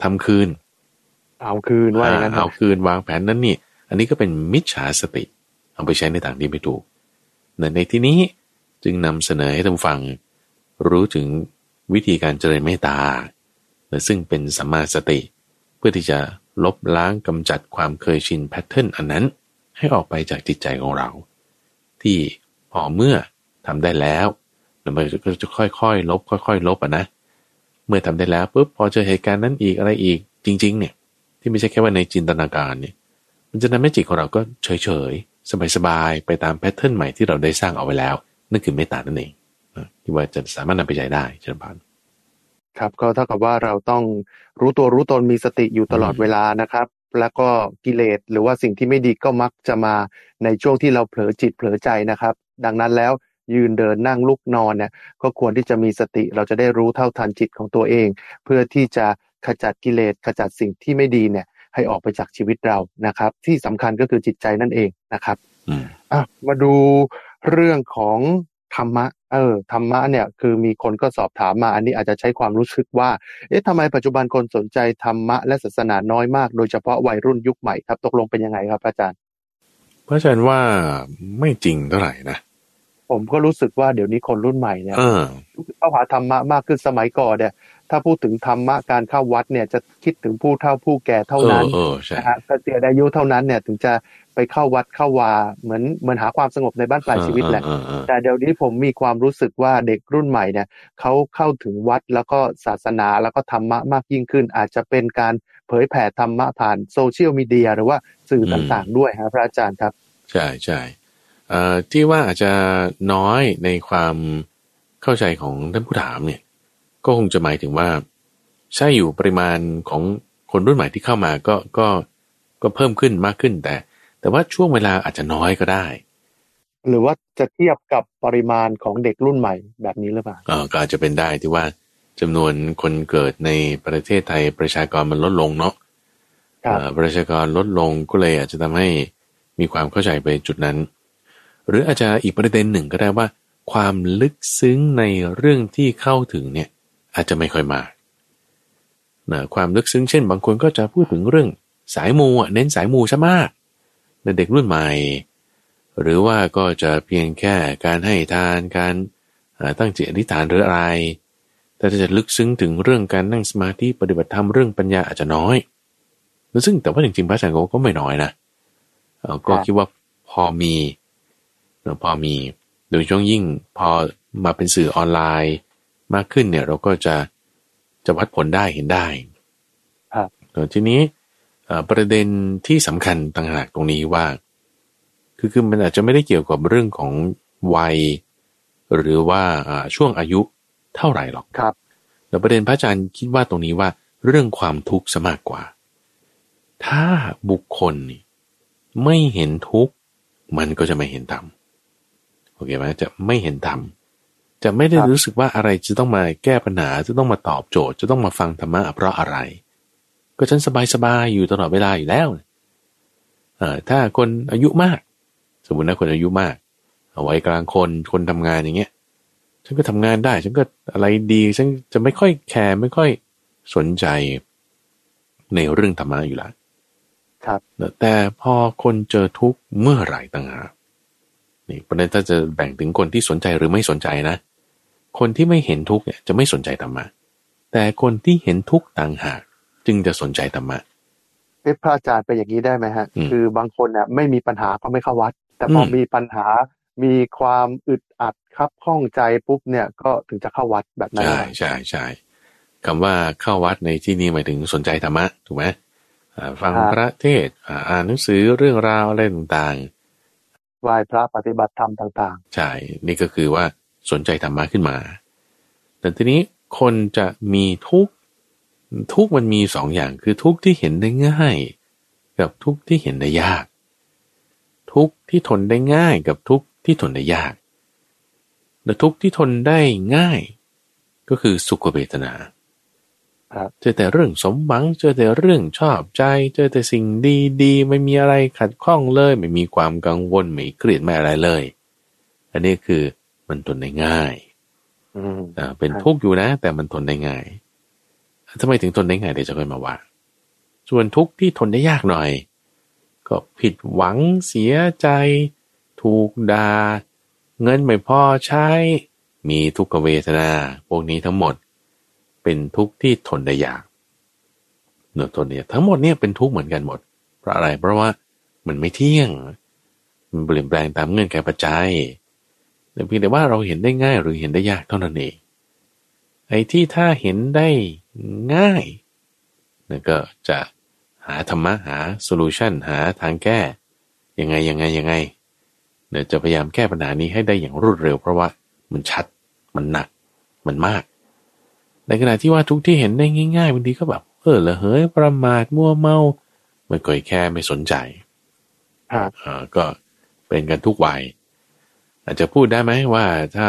ทำคืน เอาคืนว่าอย่างนั้นเอาคืนวางแผนนั้นนี่ อันนี้ก็เป็นมิจฉาสติ เอาไปใช้ในทางที่ไม่ถูกในที่นี้จึงนำเสนอให้ท่านฟัง รู้ถึงวิธีการเจริญเมตตาซึ่งเป็นสัมมาสติ เพื่อที่จะลบล้างกำจัดความเคยชิน pattern อันนั้นให้ออกไปจากจิตใจของเรา ที่พอเมื่อทำได้แล้วมันก็จะค่อยๆ ลบ ค่อย ๆ ลบอะนะ เมื่อทำได้แล้วปุ๊บพอเจอเหตุการณ์นั้นอีกอะไรอีก จริง ๆ เนี่ย ที่ไม่ใช่แค่ว่าในจินตนาการเนี่ย มันจะทำให้จิตของเราก็เฉยๆ สบายๆ ไปตาม pattern ใหม่ที่เราได้สร้างเอาไว้แล้ว นั่นคือเมตตานั่นเองที่ว่าจะสามารถนำไปใช้ได้เช่นพันครับก็เท่ากับว่าเราต้องรู้ตัวรู้ตนมีสติอยู่ตลอดเวลานะครับ แล้วก็กิเลสหรือว่าสิ่งที่ไม่ดีก็มักจะมาในช่วงที่เราเผลอจิตเผลอใจนะครับ ดังนั้นแล้วยืนเดินนั่งลุกนอนเนี่ยก็ควรที่จะมีสติเราจะได้รู้เท่าทันจิตของตัวเอง เพื่อที่จะขจัดกิเลสขจัดสิ่งที่ไม่ดีเนี่ย ให้ออกไปจากชีวิตเรานะครับ ที่สำคัญก็คือจิตใจนั่นเองนะครับอะมาดูเรื่องของ ธรรมะ เออธรรมะเนี่ยคือมีคนก็สอบถามมา อันนี้อาจจะใช้ความรู้สึกว่า เอ๊ะทำไมปัจจุบันคนสนใจธรรมะและศาสนาน้อยมาก โดยเฉพาะวัยรุ่นยุคใหม่ครับ ตกลงเป็นยังไงครับ อาจารย์พระอาจารย์ว่าไม่จริงเท่าไหร่นะผมก็รู้สึกว่าเดี๋ยวนี้คนรุ่นใหม่เนี่ยเข้าหาธรรมะมากขึ้นสมัยก่อนเนี่ย ถ้าพูดถึงธรรมะการเข้าวัดเนี่ยจะคิดถึงผู้เฒ่าผู้แก่เท่านั้นนะฮะเกษียณอายุเท่านั้นเนี่ยถึงจะ ไปเข้าวัดเข้าวาเหมือนเหมือนหาความสงบในบ้านปลายชีวิตแหละ แต่เดี๋ยวนี้ผมมีความรู้สึกว่าเด็กรุ่นใหม่เนี่ยเขาเข้าถึงวัดแล้วก็ศาสนาแล้วก็ธรรมะมากยิ่งขึ้น อาจจะเป็นการเผยแผ่ธรรมะผ่านโซเชียลมีเดียหรือว่าสื่อต่างๆ ด้วยครับพระอาจารย์ครับ ใช่ใช่ที่ว่าอาจจะน้อยในความเข้าใจของท่านผู้ถามเนี่ย ก็คงจะหมายถึงว่า ใช่อยู่ปริมาณของคนรุ่นใหม่ที่เข้ามาก็ก็ก็เพิ่มขึ้นมากขึ้นแต่ แต่ว่าช่วงเวลาอาจจะน้อยก็ได้ หรือว่าจะเทียบกับปริมาณของเด็กรุ่นใหม่แบบนี้หรือเปล่าอ่าก็อาจจะเป็นได้ที่ว่าจำนวนคนเกิดในประเทศไทยประชากรมันลดลงเนาะประชากรลดลงก็เลยอาจจะทำให้มีความเข้าใจไปจุดนั้น หรืออาจจะอีกประเด็นหนึ่งก็ได้ว่า ความลึกซึ้งในเรื่องที่เข้าถึงเนี่ย อาจจะไม่ค่อยมากนะความลึกซึ้งเช่น บางคนก็จะพูดถึงเรื่องสายมูเน้นสายมูซะมากใน เด็กรุ่นใหม่ หรือว่าก็จะเพียงแค่การให้ทานการตั้งจิตอธิษฐานหรืออะไร แต่จะลึกซึ้งถึงเรื่องการนั่งสมาธิปฏิบัติธรรมเรื่องปัญญาอาจจะน้อยแล้วซึ่งแต่ว่าจริงๆพระอาจารย์ก็ไม่น้อยนะก็คิดว่าพอมีพอมี โดยช่วงยิ่งพอมาเป็นสื่อออนไลน์มากขึ้นเนี่ยเราก็จะจะวัดผลได้เห็นได้ครับทีนี้ ประเด็นที่สำคัญต่างหากตรงนี้ว่า คือคือมันอาจจะไม่ได้เกี่ยวกับเรื่องของวัย หรือว่าช่วงอายุเท่าไหร่หรอกครับแต่ประเด็นพระอาจารย์คิดว่าตรงนี้ว่าเรื่องความทุกข์ซะมากกว่า ถ้าบุคคลไม่เห็นทุกข์มันก็จะไม่เห็นธรรมโอเคไหมจะไม่เห็นธรรมจะไม่ได้รู้สึกว่าอะไรจะต้องมาแก้ปัญหาจะต้องมาตอบโจทย์ จะต้องมาฟังธรรมะเพราะอะไร ก็ฉันสบายๆอยู่ตลอดเวลาอยู่แล้วเออถ้าคนอายุมาก สมมตินะคนอายุมาก เอาไว้กลางคนคนทำงานอย่างเงี้ย ฉันก็ทำงานได้ ฉันก็อะไรดี ฉันจะไม่ค่อยแคร์ไม่ค่อยสนใจในเรื่องธรรมะอยู่แล้วครับ แต่พอคนเจอทุกข์เมื่อไหร่ต่างหากนี่ประเด็นถ้าจะแบ่งถึงคนที่สนใจหรือไม่สนใจนะ คนที่ไม่เห็นทุกข์เนี่ยจะไม่สนใจธรรมะแต่คนที่เห็นทุกข์ต่างหาก จึงจะสนใจธรรมะเอ๊ะพระอาจารย์เป็นอย่างนี้ได้ไหมฮะอืมคือบางคนเนี่ยไม่มีปัญหาก็ไม่เข้าวัด แต่พออมมีปัญหามีความอึดอัดครับข้องใจปุ๊บเนี่ยก็ถึงจะเข้าวัดแบบนั้นใช่เหรอใช่ใช่คำว่าเข้าวัดในที่นี้หมายถึงสนใจธรรมะถูกไหมอ่าฟังพระเทศน์อ่าอ่านหนังสือเรื่องราวอะไรต่างไหว้พระปฏิบัติธรรมต่างๆ ใช่ นี่ก็คือว่าสนใจธรรมะขึ้นมา แต่ทีนี้คนจะมีทุกข์ ทุกข์มันมีสองอย่างคือทุกข์ที่เห็นได้ง่าย กับทุกข์ที่เห็นได้ยาก ทุกข์ที่ทนได้ง่ายกับทุกข์ที่ทนได้ยากและทุกข์ที่ทนได้ง่าย ก็คือสุขเวทนาๆครับเจอแต่เรื่องสมหวังเจอแต่เรื่องชอบใจ เจอแต่สิ่งดีๆ ไม่มีอะไรขัดข้องเลย ไม่มีความกังวลไม่เครียดไม่อะไรเลย อันนี้คือมันทนได้ง่ายอืมอ่าเป็นครับทุกข์อยู่นะ แต่มันทนได้ง่าย ทำไมถึงทนได้ง่ายเดี๋ยวจะค่อยมาว่า ส่วนทุกข์ที่ทนได้ยากหน่อย ก็ผิดหวังเสียใจ ถูกดา่าเงินไม่พอใช้ มีทุกขเวทนาพวกนี้ทั้งหมด เป็นทุกข์ที่ทนได้ยากเนื้อทนเนี่ยทั้งหมดเนี่ยเป็นทุกข์เหมือนกันหมด เพราะอะไร เพราะว่ามันไม่เที่ยง มันเปลี่ยนแปลงตามเงื่อนไขปัจจัยแต่เพียงแต่ว่าเราเห็นได้ง่ายหรือเห็นได้ยากเท่านั้นเองไอ้ที่ถ้าเห็นได้ ง่ายนั่นก็จะหาธรรมะหาโซลูชันหาทางแก้ ยังไงยังไงยังไงเดี๋ยวจะพยายามแก้ปัญหานี้ให้ได้อย่างรวดเร็ว เพราะว่ามันชัดมันหนักมันมาก ในขณะที่ว่าทุกที่เห็นได้ง่ายๆบางทีก็แบบเออละเหยประมาทมัวเมาไม่ก่อยแค่ไม่สนใจครับอ่าก็เป็นกันทุกวัยอาจจะพูดได้ไหมว่าถ้า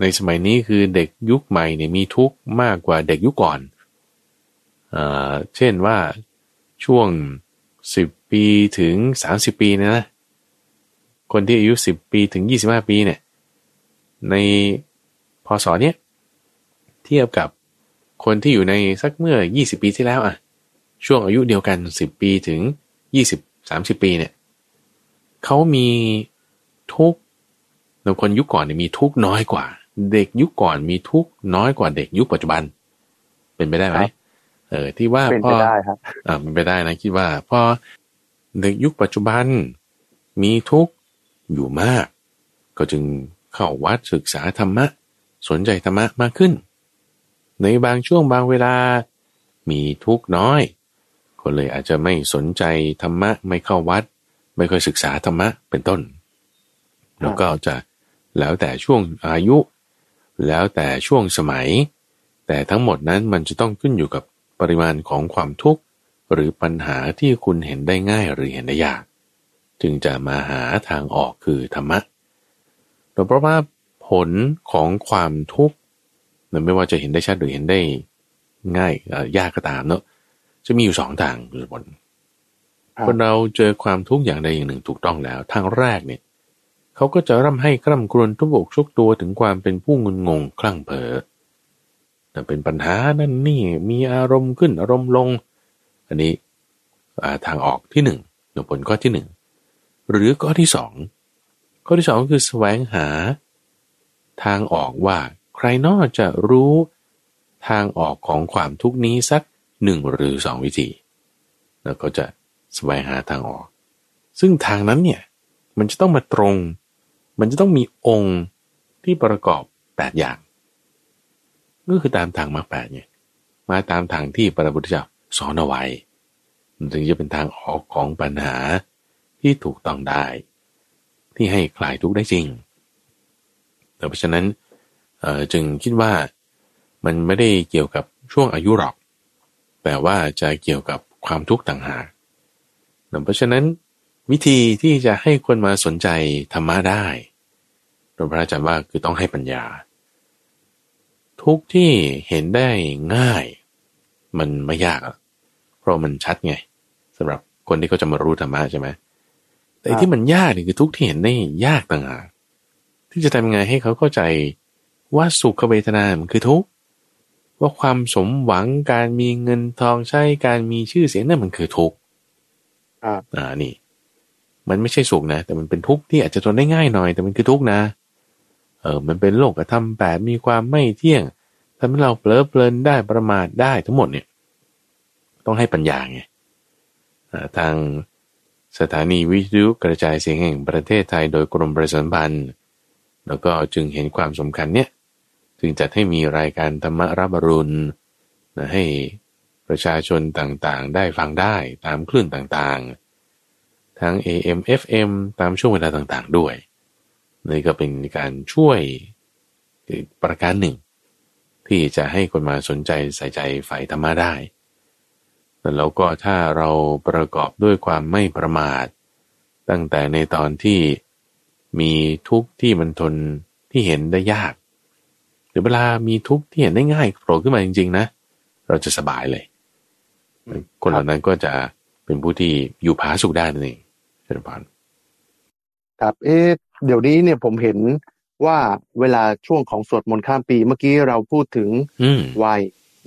ในสมัยนี้คือเด็กยุคใหม่เนี่ยมีทุกข์มากกว่าเด็กยุคก่อนอ่าเช่นว่าช่วงสิบปีถึงสามสิบปีนยนะคนที่อายุสิบปีถึงยี่สิบห้าปีเนี่ยในพศเนี้ยเทียบกับคนที่อยู่ในสักเมื่อยี่สิบปีที่แล้วอะช่วงอายุเดียวกันสิบปีถึงยี่สิบสามสิบปีเนี่ยเขามีทุกข์แต่คนยุคก่อนเนี่ยมีทุกข์น้อยกว่า เด็กยุคก่อนมีทุกข์น้อยกว่าเด็กยุคปัจจุบัน เป็นไปได้ไหมครับเออ ที่ว่าเป็นพไปอได้ครับอ่าเป็นไปได้นะคิดว่าพอเด็กยุคปัจจุบัน มีทุกข์อยู่มาก ก็จึงเข้าวัดศึกษาธรรมะ สนใจธรรมะมากขึ้น ในบางช่วงบางเวลา มีทุกข์น้อยก็เลยอาจจะไม่สนใจธรรมะไม่เข้าวัด ไม่ค่อยศึกษาธรรมะเป็นต้น แล้วก็จะแล้วแต่ช่วงอายุ แล้วแต่ช่วงสมัย แต่ทั้งหมดนั้นมันจะต้องขึ้นอยู่กับปริมาณของความทุกข์ หรือปัญหาที่คุณเห็นได้ง่ายหรือเห็นได้ยาก จึงจะมาหาทางออกคือธรรมะเพราะว่าผลของความทุกข์นั้นไม่ว่าจะเห็นได้ชัดหรือเห็นได้ง่ายเอ่อยากก็ตามเนอะจะมีอยู่สองทางคือผลครับคนเราเจอความทุกข์อย่างใดอย่างหนึ่งถูกต้องแล้ว ทางแรกเนี่ย เขาก็จะร่ำให้คร่ำครวญทุบอกชกตัวถึงความเป็นผู้งุนงงคลั่งเผลอแต่เป็นปัญหานั่นนี่มีอารมณ์ขึ้นอารมณ์ลง อันนี้าทางออกที่หนึ่งผลข้อที่หนึ่งหรือข้อที่สองข้อที่สองคือแสวงหา ทางออกว่าใครนอกจะรู้ทางออกของความทุกนี้สักหนึ่งหรือสองวิธี แล้วก็จะแสวงหาทางออก ซึ่งทางนั้นเนี่ยมันจะต้องมาตรง มันจะต้องมีองค์ที่ประกอบแปดอย่าง ก็คือตามทางมรรคแปดไงมาตามทางที่พระพุทธเจ้าสอนเอาไว้มันถึงจะเป็นทางออกของปัญหาที่ถูกต้องได้ ที่ให้คลายทุกข์ได้จริง แต่เพราะฉะนั้นจึงคิดว่ามันไม่ได้เกี่ยวกับช่วงอายุหรอก แต่ว่าจะเกี่ยวกับความทุกข์ต่างหากเพราะฉะนั้น วิธีที่จะให้คนมาสนใจธรรมะได้หลวงพระอาจารย์ว่าคือต้องให้ปัญญา ทุกที่เห็นได้ง่าย มันไม่ยากอะเพราะมันชัดไงสำหรับคนที่เขาจะมารู้ธรรมะใช่ไหมแต่ที่มันยากนี่คือทุกที่เห็นได้ยากต่างหากที่จะทำยังไงให้เขาเข้าใจว่าสุขเวทนา มันคือทุกข์ว่าความสมหวังการมีเงินทองใช้การมีชื่อเสียงนั่นมันคือทุกข์อ่าอ่านี่ มันไม่ใช่สุขนะ แต่มันเป็นทุกข์ที่อาจจะทนได้ง่ายหน่อย แต่มันคือทุกข์นะ เออ มันเป็นโลกธรรมแปดมีความไม่เที่ยงทำให้เราเผลอเพลินได้ประมาทได้ทั้งหมดเนี่ย ต้องให้ปัญญาไงทางสถานีวิทยุกระจายเสียงแห่งประเทศไทยโดยกรมประชาสัมพันธ์ แล้วก็จึงเห็นความสำคัญเนี่ยจึงจัดให้มีรายการธรรมรับรุณนะให้ประชาชนต่างๆ ได้ฟังได้ตามคลื่นต่างๆ ทั้ง AM FM ตามช่วงเวลาต่างๆ ด้วยนี่ก็เป็นการช่วยประการหนึ่ง ที่จะให้คนมาสนใจใส่ใจฝ่ายธรรมะได้ แล้วก็ถ้าเราประกอบด้วยความไม่ประมาท ตั้งแต่ในตอนที่มีทุกข์ที่มันทนที่เห็นได้ยาก หรือเวลามีทุกข์ที่เห็นได้ง่ายโผล่ขึ้นมาจริงๆนะ เราจะสบายเลย คนเหล่านั้นก็จะเป็นผู้ที่อยู่ผาสุขได้นั่นเอง เชิญพานครับเอ๊เดี๋ยวนี้เนี่ยผมเห็นว่าเวลาช่วงของสวดมนต์ข้ามปีเมื่อกี้เราพูดถึงวัย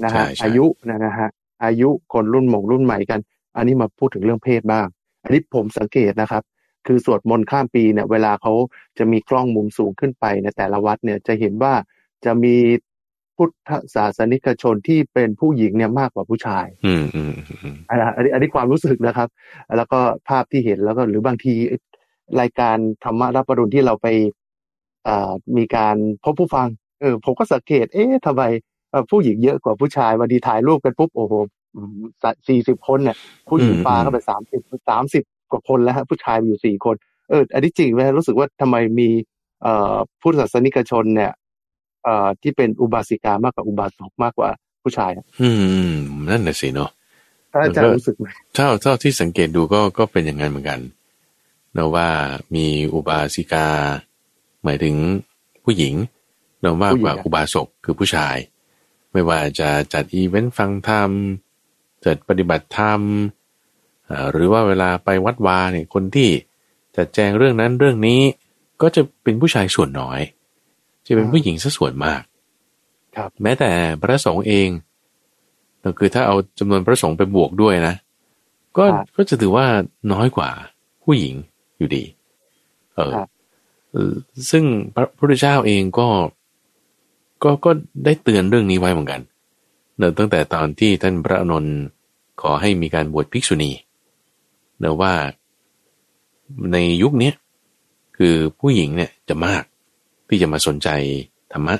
นะฮะอายุนะฮะอายุคนรุ่นหม่งรุ่นใหม่กัน อันนี้มาพูดถึงเรื่องเพศบ้าง อันนี้ผมสังเกตนะครับ คือสวดมนต์ข้ามปีเนี่ย เวลาเขาจะมีกล้องมุมสูงขึ้นไปในแต่ละวัดเนี่ยจะเห็นว่าจะมี พุทธศาสนิกชนที่เป็นผู้หญิงเนี่ยมากกว่าผู้ชาย อืมอืมอันนี้อันนี้ความรู้สึกนะครับ แล้วก็ภาพที่เห็นแล้วก็หรือบางทีรายการธรรมรับปรุณที่เราไปมีการพบผู้ฟัง เออ ผมก็สังเกต เอ๊ะทำไมผู้หญิงเยอะกว่าผู้ชายวันดีถ่ายรูปกันปุ๊บโอ้โหสี่สิบคนเนี่ยผู้หญิงปลาเข้าไปสามสิบสามสิบกว่าคนแล้วฮะผู้ชายอยู่สี่คน เออ อันนี้จริงไหมรู้สึกว่าทำไมมีเอ่อผู้ศาสนิกชนเนี่ย เอ่อที่เป็นอุบาสิกามากกว่าอุบาสกมากกว่าผู้ชาย อืม นั่นแหละสิเนาะอาจารย์รู้สึกไหมเท่าเท่าที่สังเกตดูก็ก็เป็นอย่างนั้นเหมือนกันเนาะว่ามีอุบาสิกา หมายถึงผู้หญิงเนาะมากกว่าอุบาสกคือผู้ชาย ไม่ว่าจะจัดอีเวนต์ฟังธรรมจัดปฏิบัติธรรมหรือว่าเวลาไปวัดวาเนี่ยคนที่จัดแจงเรื่องนั้นเรื่องนี้ ก็จะเป็นผู้ชายส่วนน้อย จะเป็นผู้หญิงซะส่วนมาก ครับ แม้แต่พระสงฆ์เองก็คือถ้าเอาจำนวนพระสงฆ์ไปบวกด้วยนะ ก็ก็จะถือว่าน้อยกว่าผู้หญิงอยู่ดี เออซึ่งพระพุทธเจ้าเองก็ ก็ก็ได้เตือนเรื่องนี้ไว้เหมือนกันเนื่องตั้งแต่ตอนที่ท่านพระนนท์ขอให้มีการบวชภิกษุณีเนื่อว่าในยุคนี้คือผู้หญิงเนี่ยจะมาก ที่จะมาสนใจธรรมะ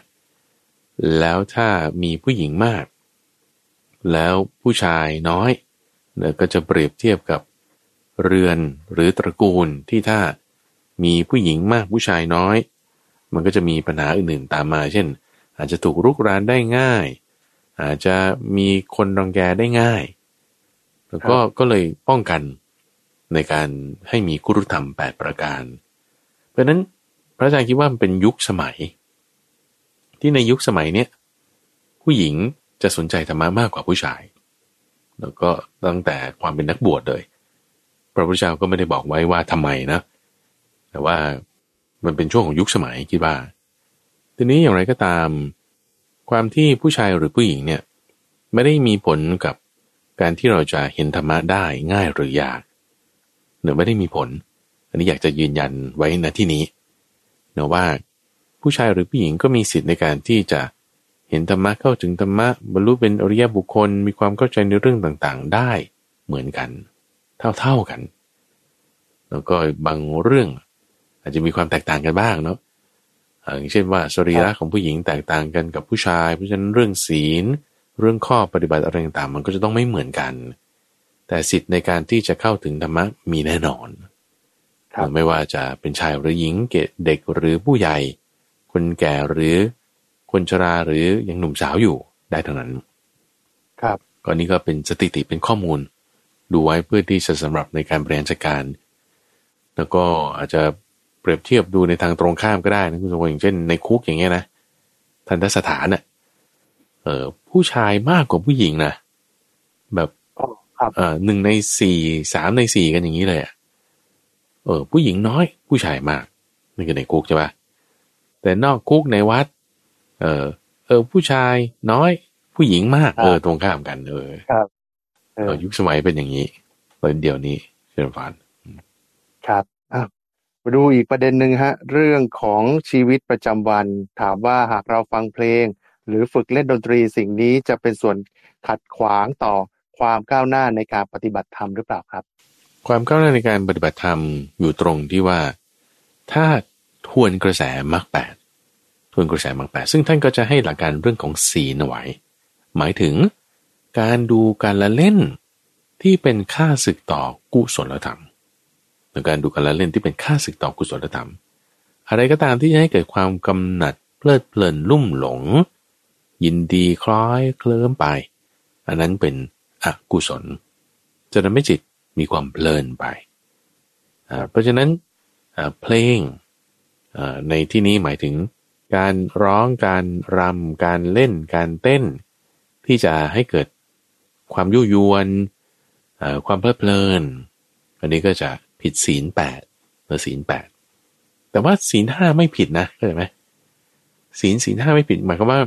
แล้วถ้ามีผู้หญิงมาก แล้วผู้ชายน้อยเนี่ยก็จะเปรียบเทียบกับเรือนหรือตระกูลที่ถ้ามีผู้หญิงมากผู้ชายน้อย มันก็จะมีปัญหาอื่นๆตามมา เช่น อาจจะถูกรุกรานได้ง่าย อาจจะมีคนรังแกได้ง่าย แล้วก็ก็เลยป้องกันในการให้มีกุรุธรรมแปดประการ เพราะนั้น พระอาจารย์คิดว่ามันเป็นยุคสมัย ที่ในยุคสมัยเนี้ยผู้หญิงจะสนใจธรรมะมากกว่าผู้ชาย แล้วก็ตั้งแต่ความเป็นนักบวชเลยพระพุทธเจ้าก็ไม่ได้บอกไว้ว่าทำไมนะ แต่ว่ามันเป็นช่วงของยุคสมัยคิดว่า ทีนี้อย่างไรก็ตาม ความที่ผู้ชายหรือผู้หญิงเนี่ยไม่ได้มีผลกับการที่เราจะเห็นธรรมะได้ง่ายหรือยากเนือไม่ได้มีผล อันนี้อยากจะยืนยันไว้ณที่นี้ นือว่า ผู้ชายหรือผู้หญิงก็มีสิทธิ์ในการที่จะเห็นธรรมะเข้าถึงธรรมะบรรลุเป็นอริยบุคคล มีความเข้าใจในเรื่องต่างๆ ได้เหมือนกัน เท่าๆกัน แล้วก็บางเรื่อง อาจจะมีความแตกต่างกันบ้างเนาะอย่างเช่นว่าสรีระของผู้หญิงแตกต่างกันกับผู้ชาย เพราะฉะนั้นเรื่องศีล เรื่องข้อปฏิบัติอะไรต่างๆมันก็จะต้องไม่เหมือนกัน แต่สิทธิ์ในการที่จะเข้าถึงธรรมะมีแน่นอน ไม่ว่าจะเป็นชายหรือหญิงเด็กหรือผู้ใหญ่ คนแก่หรือคนชราหรือยังหนุ่มสาวอยู่ได้ทั้งนั้น ครับก่อนนี้ก็เป็นสถิติเป็นข้อมูล ดูไว้เพื่อที่จะสำหรับในการบริหารจัดการ แล้วก็อาจจะเปรียบเทียบดูในทางตรงข้ามก็ได้นะคุณสมบัติอย่างเช่นในคุกอย่างเงี้ยนะทันทสถานเนี่ยเออผู้ชายมากกว่าผู้หญิงนะแบบเออหนึ่งในสี่สามในสี่กันอย่างนี้เลยอะ เออผู้หญิงน้อย ผู้ชายมากนี่คือในคุกใช่ปะแต่นอกคุกในวัด เออเออผู้ชายน้อย ผู้หญิงมาก เออตรงข้ามกันเออครับเออยุคสมัยเป็นอย่างนี้ตอนเดี๋ยวนี้เชิเริญพรครับอะมาดูอีกประเด็นหนึ่งฮะ เรื่องของชีวิตประจำวัน ถามว่าหากเราฟังเพลง หรือฝึกเล่นดนตรีสิ่งนี้จะเป็นส่วนขัดขวางต่อความก้าวหน้าในการปฏิบัติธรรมหรือเปล่าครับ ความก้าวหน้าในการปฏิบัติธรรมอยู่ตรงที่ว่า ถ้าทวนกระแสมรรคแปดทวนกระแสมรรคแปดซึ่งท่านก็จะให้หลักการเรื่องของศีลไว้หมายถึงการดูการละเล่นที่เป็นค่าศึกต่อกุศลธรรมในการดูการละเล่นที่เป็นค่าศึกต่อกุศลธรรม อะไรก็ตามที่จะให้เกิดความกำหนัดเพลิดเพลินลุ่มหลง ยินดีคล้อยเคลิ้มไป อันนั้นเป็นอกุศล จะทำให้จิต มีความเพลินไป เพราะฉะนั้นเพลงในที่นี้หมายถึงการร้องการรำการเล่นการเต้น ที่จะให้เกิดความยุยวนความเพลิดเพลิน อันนี้ก็จะผิดศีลแปดหรือศีลแปดแต่ว่าศีลห้าไม่ผิดนะเข้าใจไหมศีลศีลห้าไม่ผิดหมายความว่า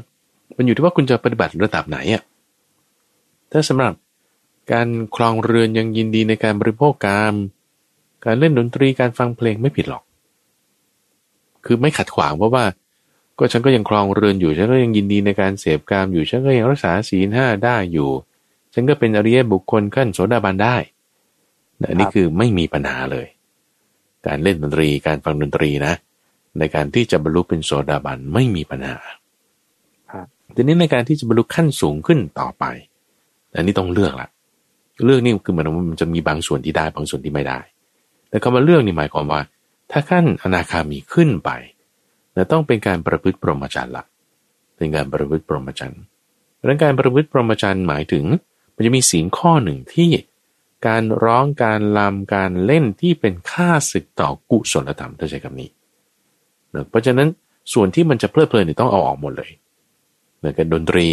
มันอยู่ที่ว่าคุณจะปฏิบัติระดับไหนอะถ้าสำหรับ การคลองเรือนยังยินดีในการบริโภคกาม การเล่นดนตรีการฟังเพลงไม่ผิดหรอก คือไม่ขัดขวางเพราะว่า ก็ฉันก็ยังคลองเรือนอยู่ ฉันก็ยังยินดีในการเสพกามอยู่ฉันก็ยังรักษาศีลห้าได้อยู่ ฉันก็เป็นอริยบุคคลขั้นโสดาบันได้อันนี้คือไม่มีปัญหาเลย การเล่นดนตรีการฟังดนตรีนะ ในการที่จะบรรลุเป็นโสดาบันไม่มีปัญหาทีนี้ในการที่จะบรรลุขั้นสูงขึ้นต่อไป อันนี้ต้องเลือกละ เลือกนี่คือมันมันจะมีบางส่วนที่ได้บางส่วนที่ไม่ได้ แต่คำว่าเลือกนี่หมายความว่า ถ้าขั้นอนาคามีขึ้นไปจะต้องเป็นการประพฤติปรมจรรย์ละเป็นการประพฤติปรมจรรย์เรื่องการประพฤติปรมจรรย์หมายถึง มันจะมีศีลข้อหนึ่งที่การร้องการลำการเล่นที่เป็นค่าศึกต่อกุศลธรรมถ้าใช้คำนี้เพราะฉะนั้นส่วนที่มันจะเพลิดเพลินต้องเอาออกหมดเลยเหมือนกับดนตรี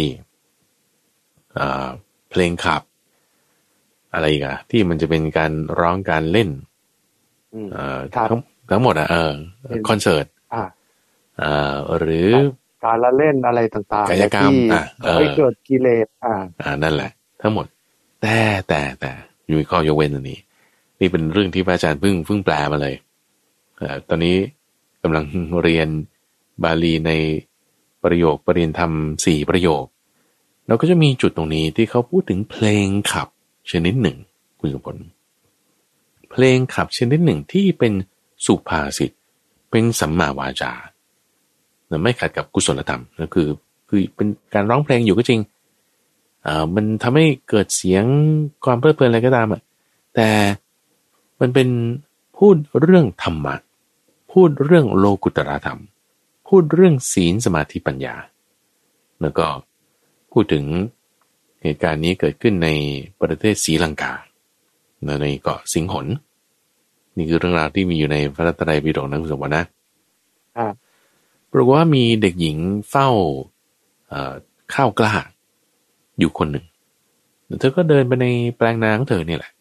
เพลงขับ อะไรอีกอะที่มันจะเป็นการร้องการเล่นทั้งทั้งหมดอะเออคอนเสิร์ตอ่าหรือการละเล่นอะไรต่างๆกายกรรมอ่าไม่เกิดกิเลสอ่าอ่านั่นแหละ ทั้งหมด แต่แต่แต่มีข้อยกเว้นอันนี้ นี่เป็นเรื่องที่พระอาจารย์เพิ่งเพิ่งแปลมาเลยอตอนนี้กำลังเรียนบาลีในประโยคปรริยนธรรมสี่ประโยค เราก็จะมีจุดตรงนี้ที่เขาพูดถึงเพลงขับ ชนิดหนึ่ง คุณสมผล เพลงขับชนิดหนึ่งที่เป็นสุภาษิตเป็นสัมมาวาจาไม่ขัดกับกุศลธรรมก็คือ คือเป็นการร้องเพลงอยู่ก็จริงอ่ามันทำให้เกิดเสียงความเพลิดเพลินอะไรก็ตามอะแต่มันเป็นพูดเรื่องธรรมะพูดเรื่องโลกุตตรธรรม พูดเรื่องศีลสมาธิปัญญา แล้วก็พูดถึง เหตุการณ์นี้เกิดขึ้นในประเทศศรีลังกา ในเกาะสิงหนนี่คือเรื่องราวที่มีอยู่ในพระตรัยปิฎกนะคุณสมบัตินะปรากฏว่ามีเด็กหญิงเฝ้าข้าวกล้า อยู่คนหนึ่ง เธอก็เดินไปในแปลงนาของเธอเนี่ยแหละ